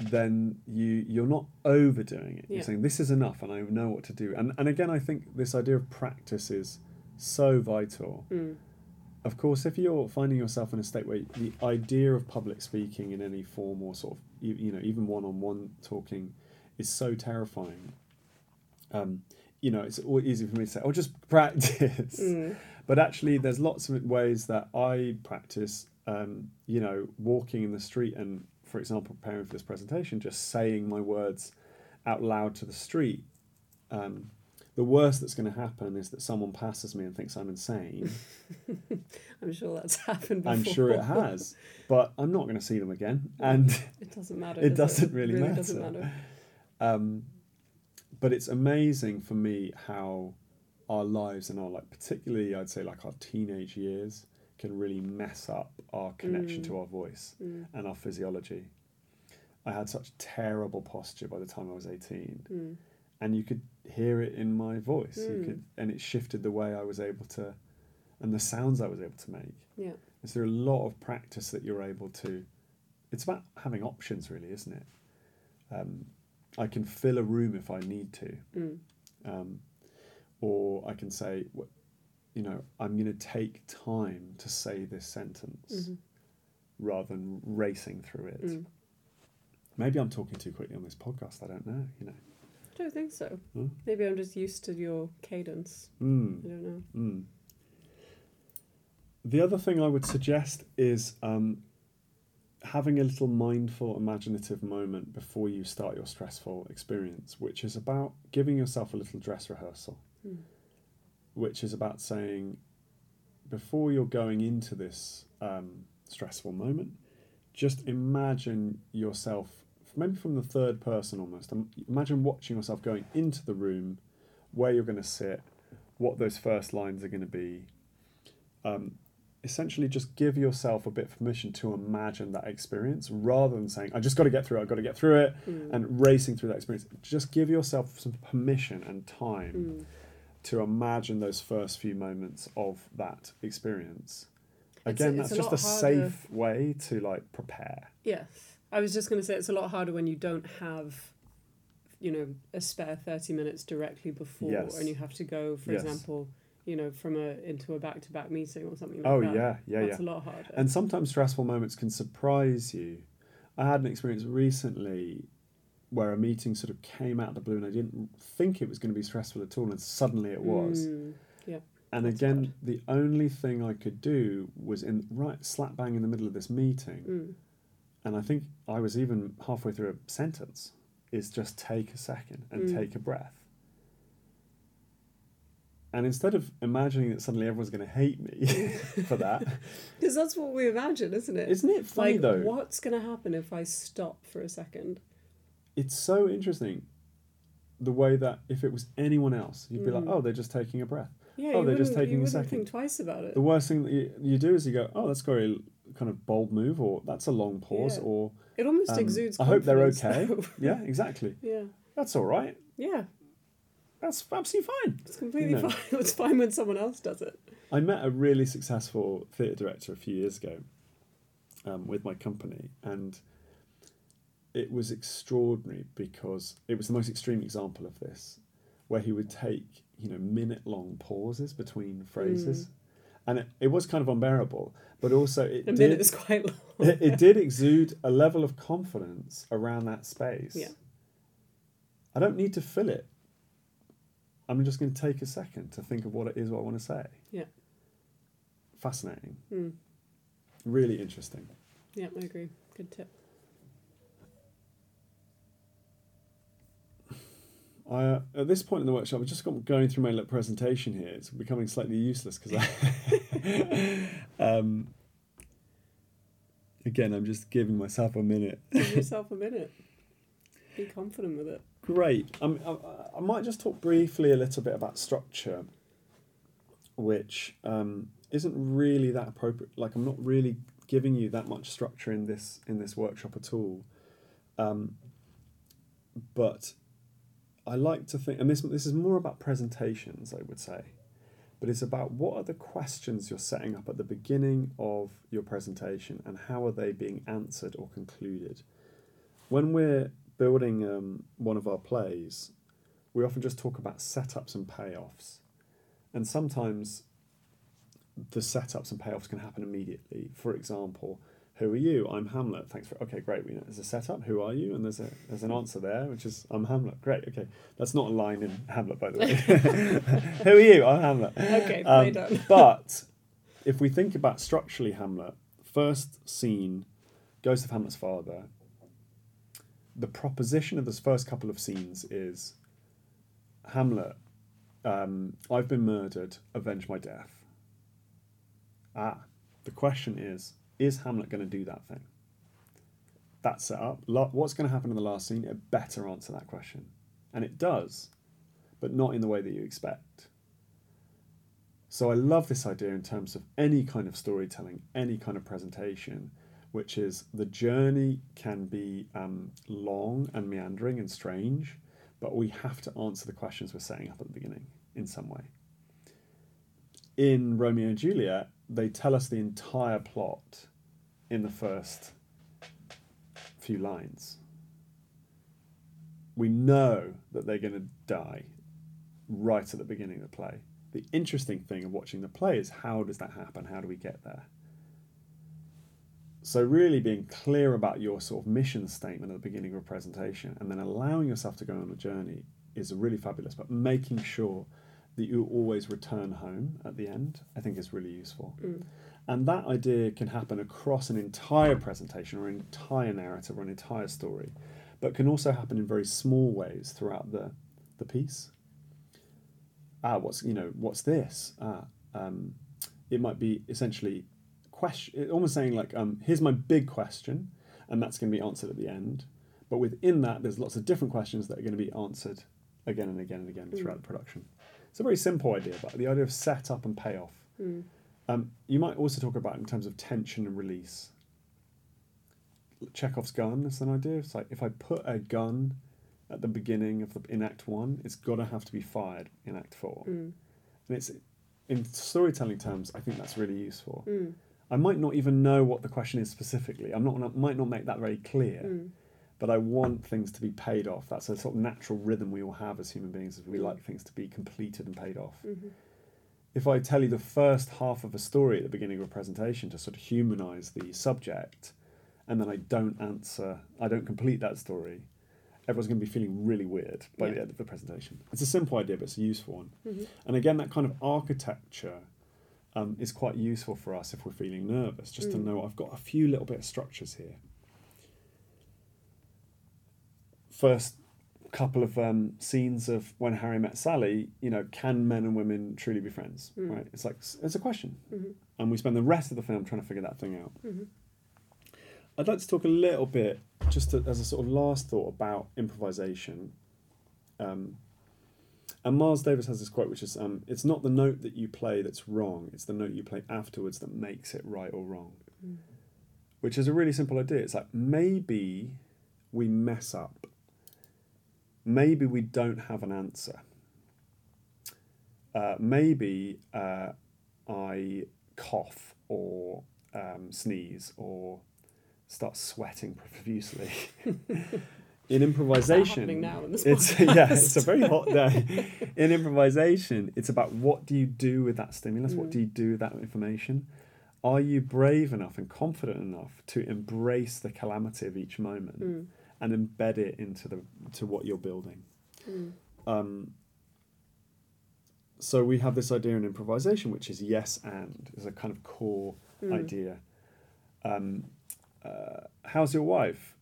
then you you're not overdoing it Yeah. you're saying this is enough and i know what to do and and again i think this idea of practice is so vital Mm. of course, if you're finding yourself in a state where the idea of public speaking in any form or sort of, you, you know, even one on one talking is so terrifying, um, you know, it's all easy for me to say, oh, just practice. Mm. But actually, there's lots of ways that I practice, um, you know, walking in the street and, for example, preparing for this presentation, just saying my words out loud to the street. Um, the worst that's going to happen is that someone passes me and thinks I'm insane. I'm sure that's happened before. I'm sure it has, but I'm not going to see them again, and It doesn't matter. It does doesn't really doesn't matter. matter. um, but it's amazing for me how our lives and our like, particularly I'd say like our teenage years, can really mess up our connection Mm. to our voice Mm. and our physiology. I had such terrible posture by the time I was 18, Mm. and you could hear it in my voice. You Mm. could, and it shifted the way I was able to, and the sounds I was able to make. Yeah. Is there a lot of practice that you're able to? It's about having options, really, isn't it? Um, I can fill a room if I need to, Mm. um, or I can say, you know, I'm going to take time to say this sentence Mhm. rather than racing through it. Mm. Maybe I'm talking too quickly on this podcast. I don't know. You know. I don't think so. Maybe I'm just used to your cadence. Mm. I don't know. Mm. The other thing I would suggest is um, having a little mindful, imaginative moment before you start your stressful experience, which is about giving yourself a little dress rehearsal, Mm. Which is about saying, before you're going into this um, stressful moment, just imagine yourself, maybe from the third person almost. Imagine watching yourself going into the room, where you're going to sit, what those first lines are going to be. Um, essentially, just give yourself a bit of permission to imagine that experience rather than saying, I just got to get through it, I've got to get through it, Mm. and racing through that experience. Just give yourself some permission and time Mm. To imagine those first few moments of that experience. Again, it's that's a just a harder- safe way to like prepare. Yes. I was just going to say it's a lot harder when you don't have, you know, a spare 30 minutes directly before Yes. and you have to go, for Yes. example, you know, from a into a back to back meeting or something like Oh that. Oh yeah, yeah, That's yeah. a lot harder. And sometimes stressful moments can surprise you. I had an experience recently where a meeting sort of came out of the blue and I didn't think it was going to be stressful at all, and suddenly it was. Mm. And That's again, hard. the only thing I could do was in right slap bang in the middle of this meeting, Mm. and I think I was even halfway through a sentence. Is just take a second and Mm. take a breath. And instead of imagining that suddenly everyone's going to hate me for that, Because that's what we imagine, isn't it? isn't it funny like, though? what's going to happen if I stop for a second? It's so interesting the way that if it was anyone else, you'd be like, Mm. oh, they're just taking a breath. Yeah, Oh, you they're just taking you a second. think twice about it. The worst thing that you, you do is you go, oh, that's got a kind of bold move, or that's a long pause, Yeah. or It almost um, exudes. I hope they're okay. yeah, exactly. yeah, That's all right. yeah, That's absolutely fine. it's completely No. fine. It's fine when someone else does it. I met a really successful theatre director a few years ago um, with my company, and it was extraordinary because it was the most extreme example of this, where he would take you know minute long pauses between phrases, and it, it was kind of unbearable, but also it A did minute is quite long. it, it did exude a level of confidence around that space. Yeah. I don't need to fill it. I'm just going to take a second to think of what it is what I want to say. Yeah. Fascinating. Mm. Really interesting. Yeah, I agree. Good tip. I, uh, at this point in the workshop, I've just got going through my little presentation here. It's becoming slightly useless because I. um, again, I'm just giving myself a minute. Give yourself a minute. Be confident with it. Great. Um, I, I might just talk briefly a little bit about structure, which um, isn't really that appropriate. Like I'm not really giving you that much structure in this in this workshop at all. Um, but I like to think, and this this is more about presentations, I would say, but it's about what are the questions you're setting up at the beginning of your presentation, and how are they being answered or concluded. When we're building um, one of our plays, we often just talk about setups and payoffs. And sometimes the setups and payoffs can happen immediately. For example, who are you? I'm Hamlet. Thanks for okay, great. We know there's a setup. Who are you? And there's a there's an answer there, which is I'm Hamlet. Great. Okay, that's not a line in Hamlet, by the way. who are you? I'm Hamlet. Okay, Um, but if we think about structurally Hamlet, first scene, Ghost of Hamlet's father. The proposition of this first couple of scenes is Hamlet, um, I've been murdered, avenge my death. Ah, the question is, is Hamlet going to do that thing? That's set up. What's going to happen in the last scene? It better answer that question. And it does, but not in the way that you expect. So I love this idea in terms of any kind of storytelling, any kind of presentation, which is the journey can be um, long and meandering and strange, but we have to answer the questions we're setting up at the beginning in some way. In Romeo and Juliet, they tell us the entire plot in the first few lines. We know that they're going to die right at the beginning of the play. The interesting thing of watching the play is how does that happen? How do we get there? So, really being clear about your sort of mission statement at the beginning of a presentation and then allowing yourself to go on a journey is really fabulous. But making sure that you always return home at the end, I think is really useful. And that idea can happen across an entire presentation or an entire narrative or an entire story, but can also happen in very small ways throughout the, the piece. Ah, what's you know what's this? Ah, um, it might be essentially question, almost saying like, um, here's my big question, and that's going to be answered at the end. But within that, there's lots of different questions that are going to be answered again and again and again throughout the production. It's a very simple idea, but the idea of setup and payoff. Hmm. Um, you might also talk about in terms of tension and release. Chekhov's gun is an idea. It's like if I put a gun at the beginning of the in Act One, it's got to have to be fired in Act Four. Hmm. And it's in storytelling terms, I think that's really useful. Hmm. I might not even know what the question is specifically. I'm not might not make that very clear, but I want things to be paid off. That's a sort of natural rhythm we all have as human beings. Is we mm. like things to be completed and paid off. Mm-hmm. If I tell you the first half of a story at the beginning of a presentation to sort of humanize the subject, and then I don't answer, I don't complete that story, everyone's going to be feeling really weird by the end of the presentation. It's a simple idea, but it's a useful one. Mm-hmm. And again, that kind of architecture um, is quite useful for us if we're feeling nervous, just to mm. know I've got a few little bit of structures here. First couple of um, scenes of when Harry met Sally, you know, can men and women truly be friends? Right? It's like it's a question, and we spend the rest of the film trying to figure that thing out. I'd like to talk a little bit just to, as a sort of last thought about improvisation, um, and Miles Davis has this quote, which is, um, "It's not the note that you play that's wrong; it's the note you play afterwards that makes it right or wrong." Mm. Which is a really simple idea. It's like maybe we mess up. Maybe we don't have an answer. Uh, maybe uh, I cough or um, sneeze or start sweating profusely. In improvisation, in it's yeah, it's a very hot day. In improvisation, it's about what do you do with that stimulus? What Mm. do you do with that information? Are you brave enough and confident enough to embrace the calamity of each moment Mm. And embed it into the to what you're building? Mm. Um, so we have this idea in improvisation, which is yes and is a kind of core Mm. idea. Um, uh, how's your wife?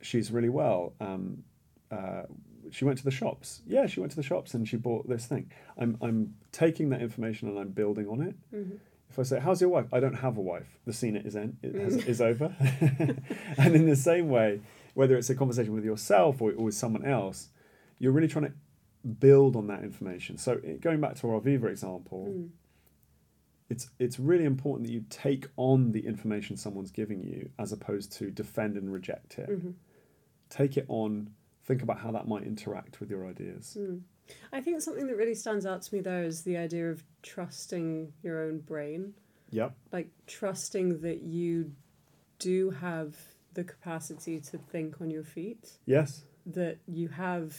She's really well. Um, uh, she went to the shops. Yeah, she went to the shops and she bought this thing. I'm I'm taking that information and I'm building on it. Mhm. If I say, "How's your wife?" I don't have a wife. The scene is in, it has, Mm. is over. and in the same way, whether it's a conversation with yourself or, or with someone else, you're really trying to build on that information. So going back to our Viva example, Mm. it's it's really important that you take on the information someone's giving you as opposed to defend and reject it. Mhm. Take it on. Think about how that might interact with your ideas. Mm. I think something that really stands out to me though is the idea of trusting your own brain, Yep. like trusting that you do have the capacity to think on your feet, Yes. that you have,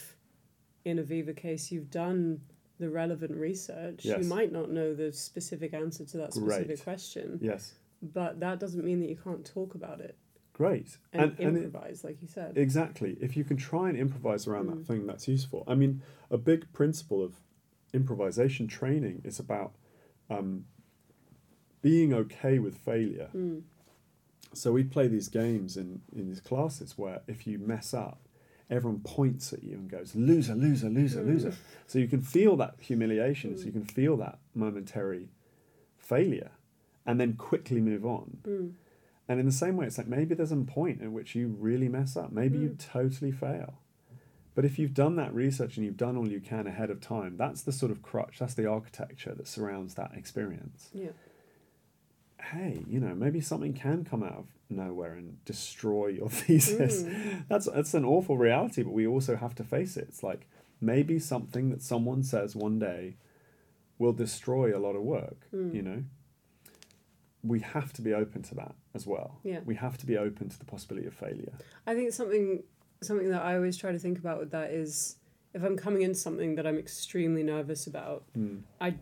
in a Viva case, you've done the relevant research. Yes. You might not know the specific answer to that specific Great. question, Yes. but that doesn't mean that you can't talk about it Great. and, and it- improvise, like you said. Exactly. If you can try and improvise around Mm. that thing, that's useful. I mean, a big principle of improvisation training is about um, being okay with failure. Mm. So we play these games in, in these classes where if you mess up, everyone points at you and goes, loser, loser, loser, Mm. loser. So you can feel that humiliation, so Mm. you can feel that momentary failure and then quickly move on. Mm. And in the same way, it's like maybe there's a point in which you really mess up. Maybe you Mm. totally fail. But if you've done that research and you've done all you can ahead of time, that's the sort of crutch, that's the architecture that surrounds that experience. Yeah. Hey, you know, maybe something can come out of nowhere and destroy your thesis. Mm. That's that's an awful reality, but we also have to face it. It's like maybe something that someone says one day will destroy a lot of work, Mm. you know? We have to be open to that as well. Yeah. We have to be open to the possibility of failure. I think something something that I always try to think about with that is if I'm coming into something that I'm extremely nervous about, Mm. I,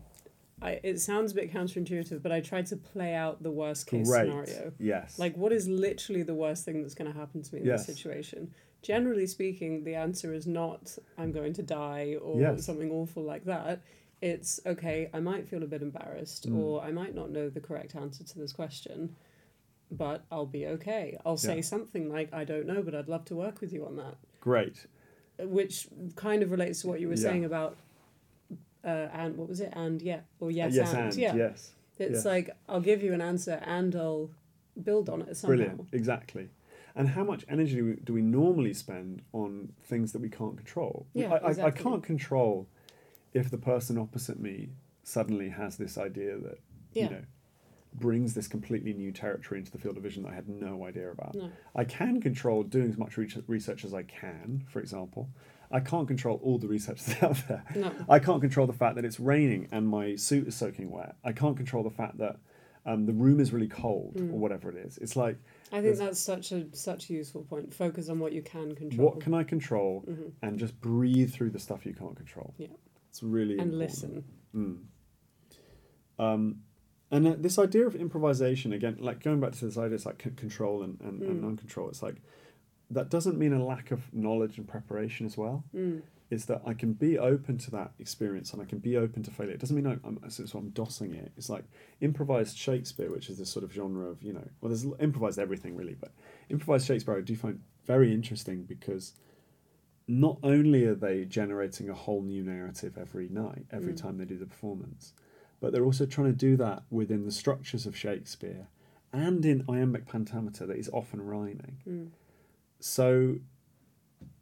it sounds a bit counterintuitive, but I try to play out the worst case Great. scenario. Yes. Like, what is literally the worst thing that's going to happen to me in Yes. this situation? Generally speaking, the answer is not I'm going to die or Yes. something awful like that. It's okay, I might feel a bit embarrassed Mm. or I might not know the correct answer to this question, but I'll be okay. I'll say Yeah. something like, I don't know, but I'd love to work with you on that. Great. Which kind of relates to what you were Yeah. saying about, uh, and what was it? And yeah, or yes, yes and, and yeah. yes. It's yes. like, I'll give you an answer and I'll build on it somehow. Brilliant. Exactly. And how much energy do we, do we normally spend on things that we can't control? Yeah, I, I, I can't control if the person opposite me suddenly has this idea that, Yeah. you know, brings this completely new territory into the field of vision that I had no idea about. No. I can control doing as much research as I can, for example. I can't control all the research that's out there. No. I can't control the fact that it's raining and my suit is soaking wet. I can't control the fact that um, the room is really cold Mm. or whatever it is. It's like, I think that's such a such a useful point. Focus on what you can control. what can I control Mhm. and just breathe through the stuff you can't control. Yeah. It's really and important. listen. Mm. Um, and uh, this idea of improvisation again, like going back to this idea, it's like c- control and, and, and Mm. non-control. It's like that doesn't mean a lack of knowledge and preparation as well. Mm. Is that I can be open to that experience and I can be open to failure. It doesn't mean I'm so I'm dossing it. It's like improvised Shakespeare, which is this sort of genre of you know, well, there's improvised everything really, but improvised Shakespeare I do find very interesting because not only are they generating a whole new narrative every night, every Mm. time they do the performance, but they're also trying to do that within the structures of Shakespeare and in iambic pentameter that is often rhyming. Mm. So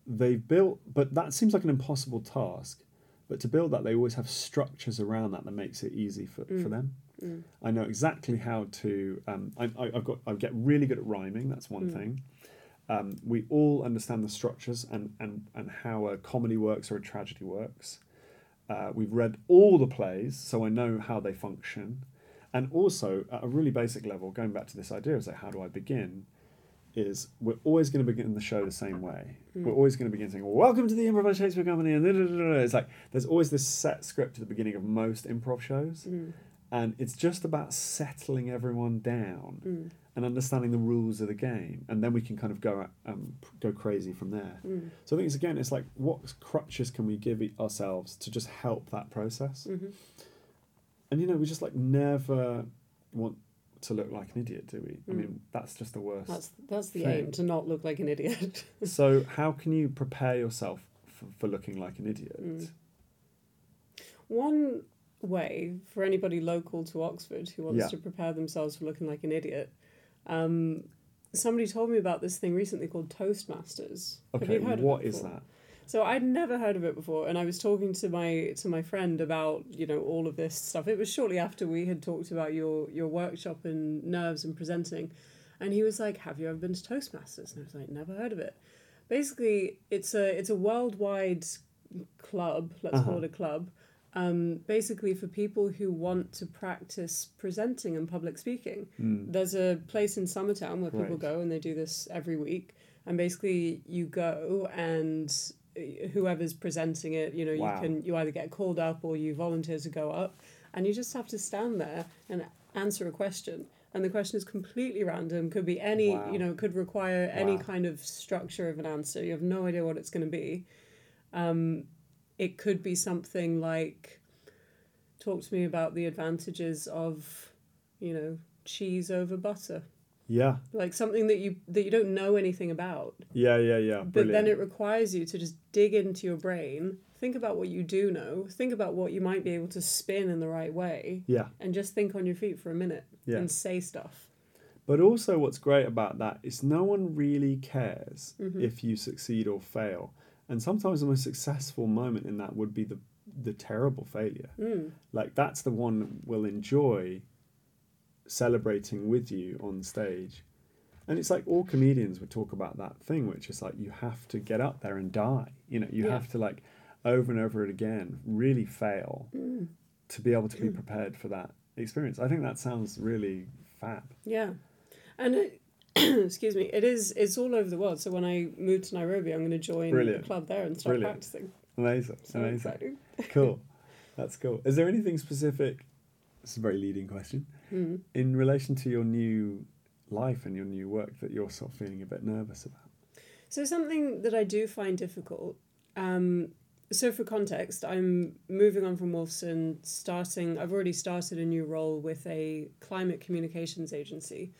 they've built, but that seems like an impossible task. But to build that, they always have structures around that that makes it easy for, for them. Mm. I know exactly how to. Um, I, I, I've got. I get really good at rhyming. That's one Mm. thing. Um, we all understand the structures and, and, and how a comedy works or a tragedy works. Uh, we've read all the plays, so I know how they function. And also, at a really basic level, going back to this idea of like, how do I begin? Is we're always going to begin the show the same way. We're always going to begin saying, "Welcome to the Improvised Shakespeare Company," and da, da, da, it's like there's always this set script at the beginning of most improv shows, Mm. and it's just about settling everyone down Mm. and understanding the rules of the game, and then we can kind of go um, go crazy from there. Mm. So I think it's again, it's like what crutches can we give ourselves to just help that process? Mhm. And you know, we just like never want to look like an idiot, do we? I Mm. mean, that's just the worst. That's that's the Thing. aim to not look like an idiot. so how can you prepare yourself for, for looking like an idiot? Mm. One way for anybody local to Oxford who wants Yeah. to prepare themselves for looking like an idiot, um, somebody told me about this thing recently called Toastmasters. Okay, Have you heard what is that? So I'd never heard of it before, and I was talking to my to my friend about you know all of this stuff. It was shortly after we had talked about your your workshop and nerves and presenting, and he was like, "Have you ever been to Toastmasters?" And I was like, "Never heard of it." Basically, it's a it's a worldwide club. Let's call Uh-huh. it a club. Um, basically, for people who want to practice presenting and public speaking. Mm. There's a place in Summertown where people Right. go and they do this every week. And basically, you go and whoever's presenting it, you know, Wow. you can you either get called up or you volunteer to go up, and you just have to stand there and answer a question. And the question is completely random. Could be any, Wow. you know, could require any Wow. kind of structure of an answer. You have no idea what it's going to be. Um, it could be something like, talk to me about the advantages of, you know, cheese over butter Yeah, like something that you that you don't know anything about yeah, yeah, yeah. but Brilliant. then it requires you to just dig into your brain think about what you do know think about what you might be able to spin in the right way yeah. and just think on your feet for a minute Yeah. and say stuff But also, what's great about that is no one really cares Mhm. if you succeed or fail. And sometimes the most successful moment in that would be the the terrible failure. mm. Like that's the one that we'll enjoy celebrating with you on stage. And it's like all comedians would talk about that thing, which is like you have to get up there and die. You know, you Yeah. have to like over and over again, really fail Mm. to be able to be prepared for that experience. I think that sounds really fab. yeah and it, excuse me it is it's all over the world so when i move to nairobi i'm going to join Brilliant. the club there and start Brilliant. practicing Amazing. so amazing. exciting cool. That's cool. Is there anything specific? This is a very leading question. Mm. In relation to your new life and your new work that you're sort of feeling a bit nervous about? So something that I do find difficult. Um, so for context, I'm moving on from Wolfson, starting. I've already started a new role with a climate communications agency.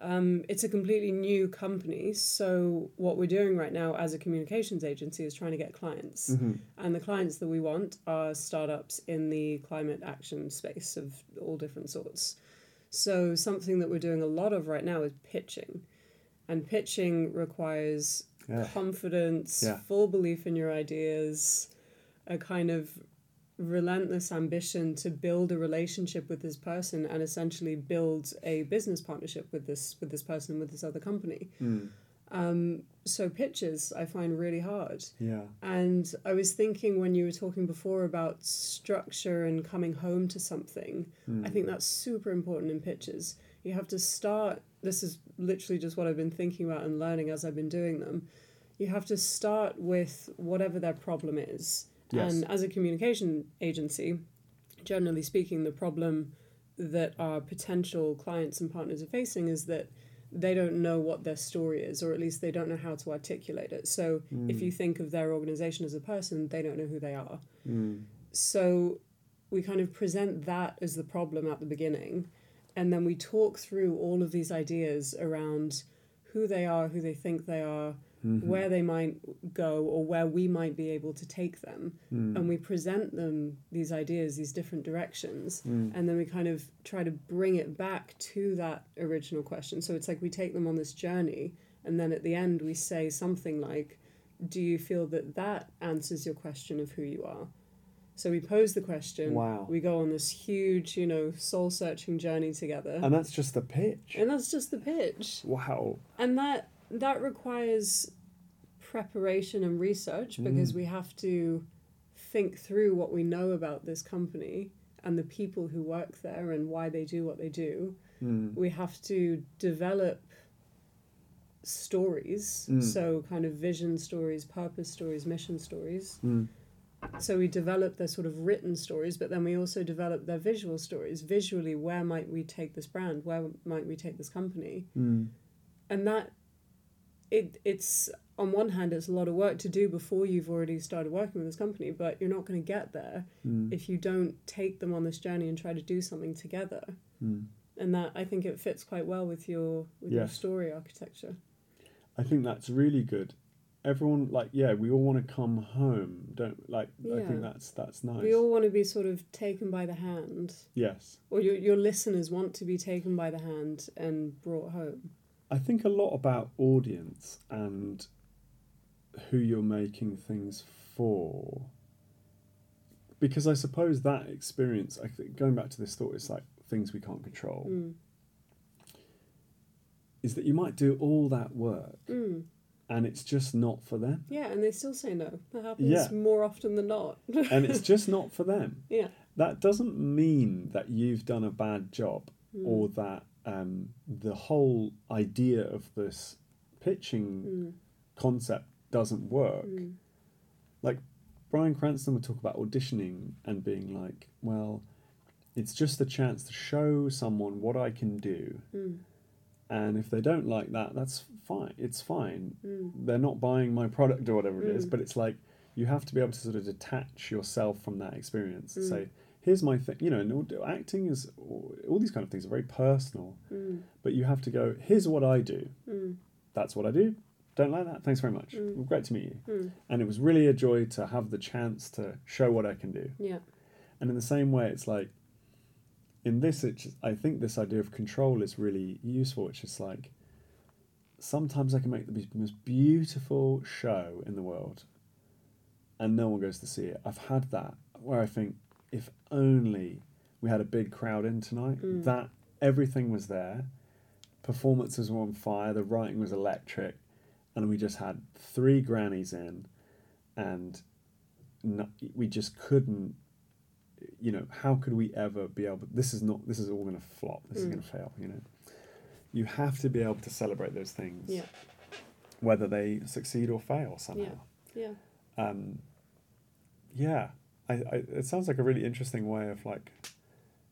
Um, it's a completely new company, so what we're doing right now as a communications agency is trying to get clients, Mm-hmm. and the clients that we want are startups in the climate action space of all different sorts. So something that we're doing a lot of right now is pitching, and pitching requires Yeah. confidence, Yeah. full belief in your ideas, a kind of relentless ambition to build a relationship with this person and essentially build a business partnership with this with this person with this other company. Mm. Um, so pitches I find really hard. Yeah. And I was thinking when you were talking before about structure and coming home to something, Mm. I think that's super important in pitches. You have to start, this is literally just what I've been thinking about and learning as I've been doing them. You have to start with whatever their problem is. Yes. And as a communication agency, generally speaking, the problem that our potential clients and partners are facing is that they don't know what their story is, or at least they don't know how to articulate it. So if you think of their organization as a person, they don't know who they are. Mm. So we kind of present that as the problem at the beginning, and then we talk through all of these ideas around who they are, who they think they are, Mhm. where they might go, or where we might be able to take them. Mm. And we present them these ideas, these different directions, Mm. and then we kind of try to bring it back to that original question. So it's like we take them on this journey and then at the end we say something like, "Do you feel that that answers your question of who you are?" So we pose the question. Wow. We go on this huge, you know, soul searching journey together. And that's just the pitch. and that's just the pitch. Wow. And that that requires preparation and research because Mm. we have to think through what we know about this company and the people who work there and why they do what they do. Mm. We have to develop stories, Mm. so kind of vision stories, purpose stories, mission stories. Mm. So we develop their sort of written stories, but then we also develop their visual stories. Visually, where might we take this brand? Where might we take this company? Mm. and that it it's on one hand it's a lot of work to do before you've already started working with this company but you're not going to get there Mm. if you don't take them on this journey and try to do something together Mm. and that i think it fits quite well with your with your story architecture I think that's really good. Everyone like yeah, we all want to come home. Don't like I think that's that's nice. we all want to be sort of taken by the hand yes. or your, your listeners want to be taken by the hand and brought home I think a lot about audience and who you're making things for. Because I suppose that experience, I think, going back to this thought, it's like things we can't control, mm. is that you might do all that work Mm. and it's just not for them. yeah and they still say no that happens Yeah. more often than not And it's just not for them. yeah That doesn't mean that you've done a bad job Mm. or that um, the whole idea of this pitching Mm. concept doesn't work. Mm. Bryan Cranston would talk about auditioning and being like, well, it's just a chance to show someone what I can do. Mm. And if they don't like that, that's fine. It's fine. Mm. They're not buying my product or whatever it is, Mm. but it's like you have to be able to sort of detach yourself from that experience and Mm. say, here's my thing. You know, and all- acting is, all these kind of things are very personal, Mm. but you have to go, here's what I do. Mm. That's what I do. Don't like that. Thanks very much. Mm. Well, great to meet you. Mm. And it was really a joy to have the chance to show what I can do. yeah And in the same way, it's like in this, it's I think this idea of control is really useful. It's just like sometimes I can make the most beautiful show in the world, and no one goes to see it. I've had that where I think if only we had a big crowd in tonight, Mm. that everything was there, performances were on fire, the writing was electric, and we just had three grannies in, and no, we just couldn't you know how could we ever be able this is not this is all going to flop this is Mm. going to fail you know. You have to be able to celebrate those things Yeah. whether they succeed or fail somehow. Yeah. Um yeah I, I it sounds like a really interesting way of like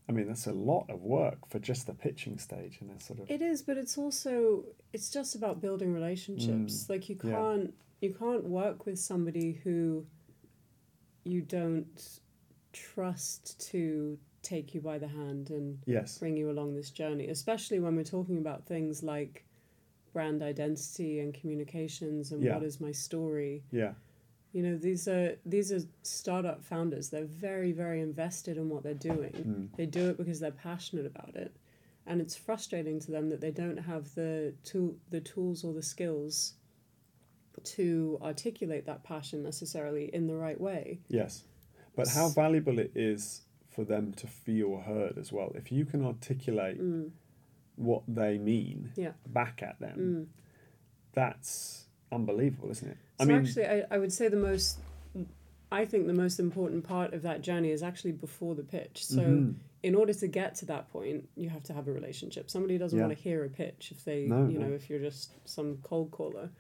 i mean that's a lot of work for just the pitching stage and it's sort of It is, but it's also it's just about building relationships. Mm, like you can't you can't work with somebody who you don't trust to take you by the hand and yes bring you along this journey, especially when we're talking about things like brand identity and communications and Yeah. what is my story. yeah You know, these are these are startup founders. They're very very invested in what they're doing. mm. They do it because they're passionate about it, and it's frustrating to them that they don't have the tool, the tools or the skills to articulate that passion necessarily in the right way. yes but how valuable it is for them to feel heard as well if you can articulate Mm, what they mean Yeah. back at them mm. that's unbelievable isn't it So i mean actually, I, I would say the most, I think the most important part of that journey is actually before the pitch. So mhm. in order to get to that point, you have to have a relationship. Somebody doesn't Yeah. want to hear a pitch if they, No, you no. know, if you're just some cold caller.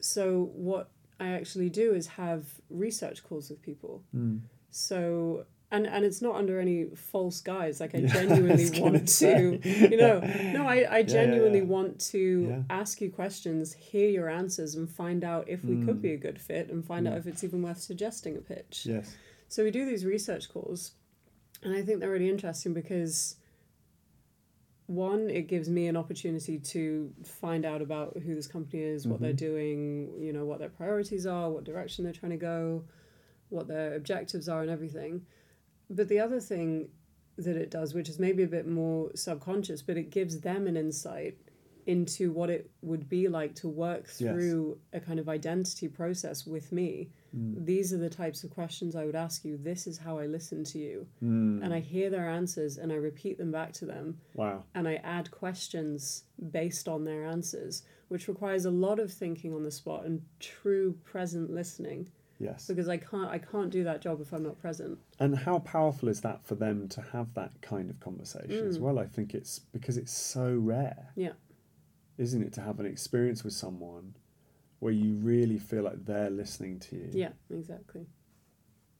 So what I actually do is have research calls with people. Mm. So and and it's not under any false guise. Like I Yeah, I genuinely was want to, you know, no, I, I yeah, genuinely yeah. want to Yeah. ask you questions, hear your answers, and find out if we could Mm. be a good fit, and find out Mm. if it's even worth suggesting a pitch. yes So we do these research calls, and I think they're really interesting because one, it gives me an opportunity to find out about who this company is, what they're Mhm. doing, you know, what their priorities are, what direction they're trying to go, what their objectives are, and everything. But the other thing that it does, which is maybe a bit more subconscious, but it gives them an insight into what it would be like to work Yes. through a kind of identity process with me. Mm. These are the types of questions I would ask you. This is how I listen to you. Mm. And I hear their answers and I repeat them back to them Wow. and I add questions based on their answers, which requires a lot of thinking on the spot and true present listening Yes. because I can't I can't do that job if I'm not present. And how powerful is that for them to have that kind of conversation as Mm. well? I think it's because it's so rare. Yeah. Isn't it to have an experience with someone where you really feel like they're listening to you? Yeah, exactly.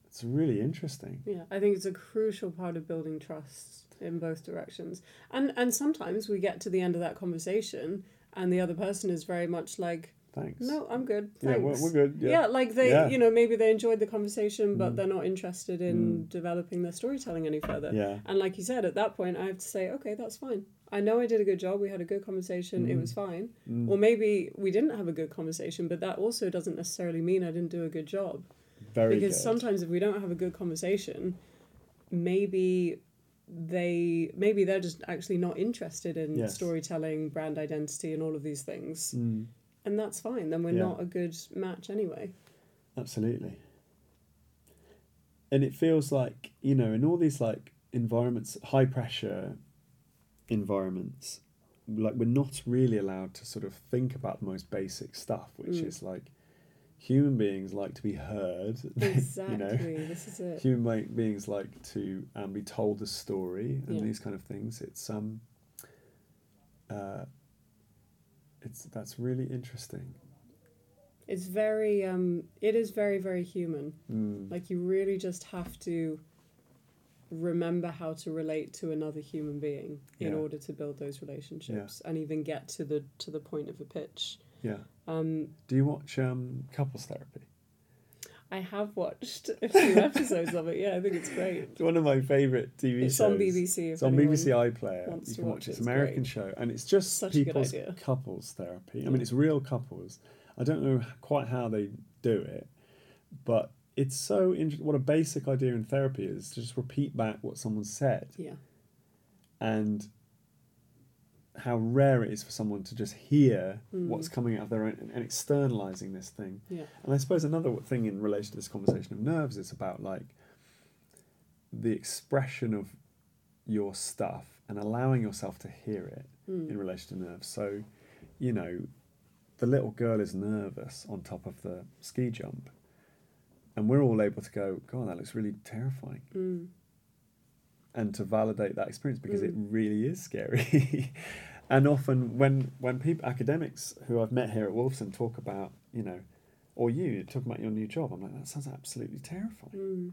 It's really interesting. Yeah, I think it's a crucial part of building trust in both directions. And and sometimes we get to the end of that conversation and the other person is very much like, Thanks. "No, I'm good. Yeah, we're, we're good. Yeah. Yeah. like they, Yeah. you know, maybe they enjoyed the conversation, but Mm. they're not interested in Mm. developing their storytelling any further. Yeah. And like you said, at that point, I have to say, okay, that's fine. I know I did a good job. We had a good conversation. It Mm. was fine. Mm. Or maybe we didn't have a good conversation, but that also doesn't necessarily mean I didn't do a good job. Very because good. sometimes if we don't have a good conversation, maybe they maybe they're just actually not interested in Yes. storytelling, brand identity, and all of these things, Mm. And that's fine. Then we're Yeah. not a good match anyway. Absolutely. And it feels like, you know, in all these like environments, high pressure environments, like we're not really allowed to sort of think about the most basic stuff, which Mm. is like human beings like to be heard. Exactly. you know, This is it. human beings like to um, be told a story and Yeah. these kind of things. It's um, uh, it's that's really interesting. It's very um it is very very human. Mm. Like you really just have to remember how to relate to another human being in order to build those relationships and even get to the to the point of a pitch. yeah. Um Do you watch um, couples therapy? I have watched a few episodes of it. Yeah, I think it's great. It's one of my favourite TV It's shows. on BBC. It's on BBC iPlayer. wants You can watch watch it, it. It's it's an American great. show, and it's just Such people's couples therapy. I mean, it's real couples. I don't know quite how they do it, but it's so interesting. What a basic idea in therapy is to just repeat back what someone said, Yeah. and how rare it is for someone to just hear Mm. what's coming out of their own and, and externalizing this thing. Yeah. And I suppose another thing in relation to this conversation of nerves is about like the expression of your stuff and allowing yourself to hear it Mm. in relation to nerves. So, you know, the little girl is nervous on top of the ski jump, and we're all able to go, God, that looks really terrifying, Mm. And to validate that experience because it Mm. really is scary. and often, when when people academics who I've met here at Wolfson talk about, you know, or you talk about your new job, I'm like, that sounds absolutely terrifying. Mm.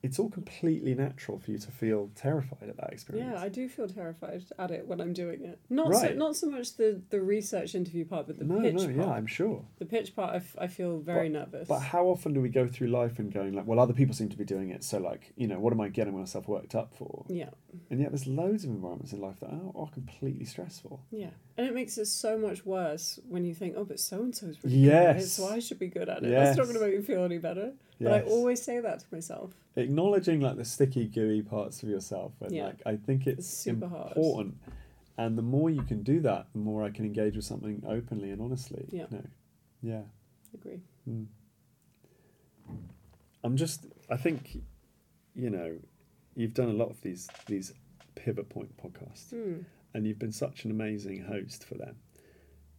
It's all completely natural for you to feel terrified at that experience. Yeah, I do feel terrified at it when I'm doing it. Not so, Right. not so much the, the research interview part, but the no, pitch no, part. yeah, I'm sure. The pitch part, I, f- I feel very nervous. But how often do we go through life and going like, well, other people seem to be doing it, so like, you know, what am I getting myself worked up for? yeah, And yet, there's loads of environments in life that are, are completely stressful. yeah, and it makes it so much worse when you think, oh, but so and so's really good at it, Yes. so I should be good at it. That's not Yes. going to make me feel any better. But I always say that to myself. acknowledging like the sticky, gooey parts of yourself, and Yeah. like I think it's, It's super hard. important. And the more you can do that, the more I can engage with something openly and honestly. Yeah. You know? Yeah. Agree. Mm. I'm just. I think, you know, you've done a lot of these these pivot point podcasts, Mm. and you've been such an amazing host for them,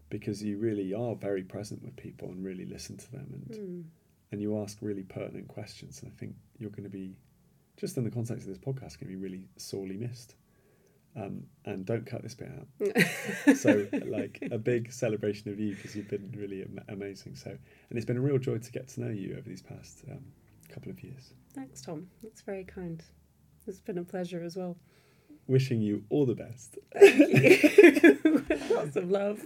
because you really are very present with people and really listen to them, and Mm. And you ask really pertinent questions. And I think you're going to be, just in the context of this podcast, going to be really sorely missed. Um, and don't cut this bit out. so, like a big celebration of you because you've been really am- amazing. So, and it's been a real joy to get to know you over these past um, couple of years. Thanks, Tom. That's very kind. It's been a pleasure as well. Wishing you all the best. Lots of love.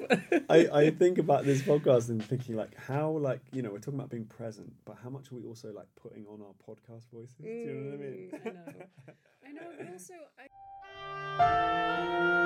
I, I think about this podcast and thinking like how like you know we're talking about being present, but how much are we also like putting on our podcast voices? Do you know what I mean? Mm, I know. I know, but also I.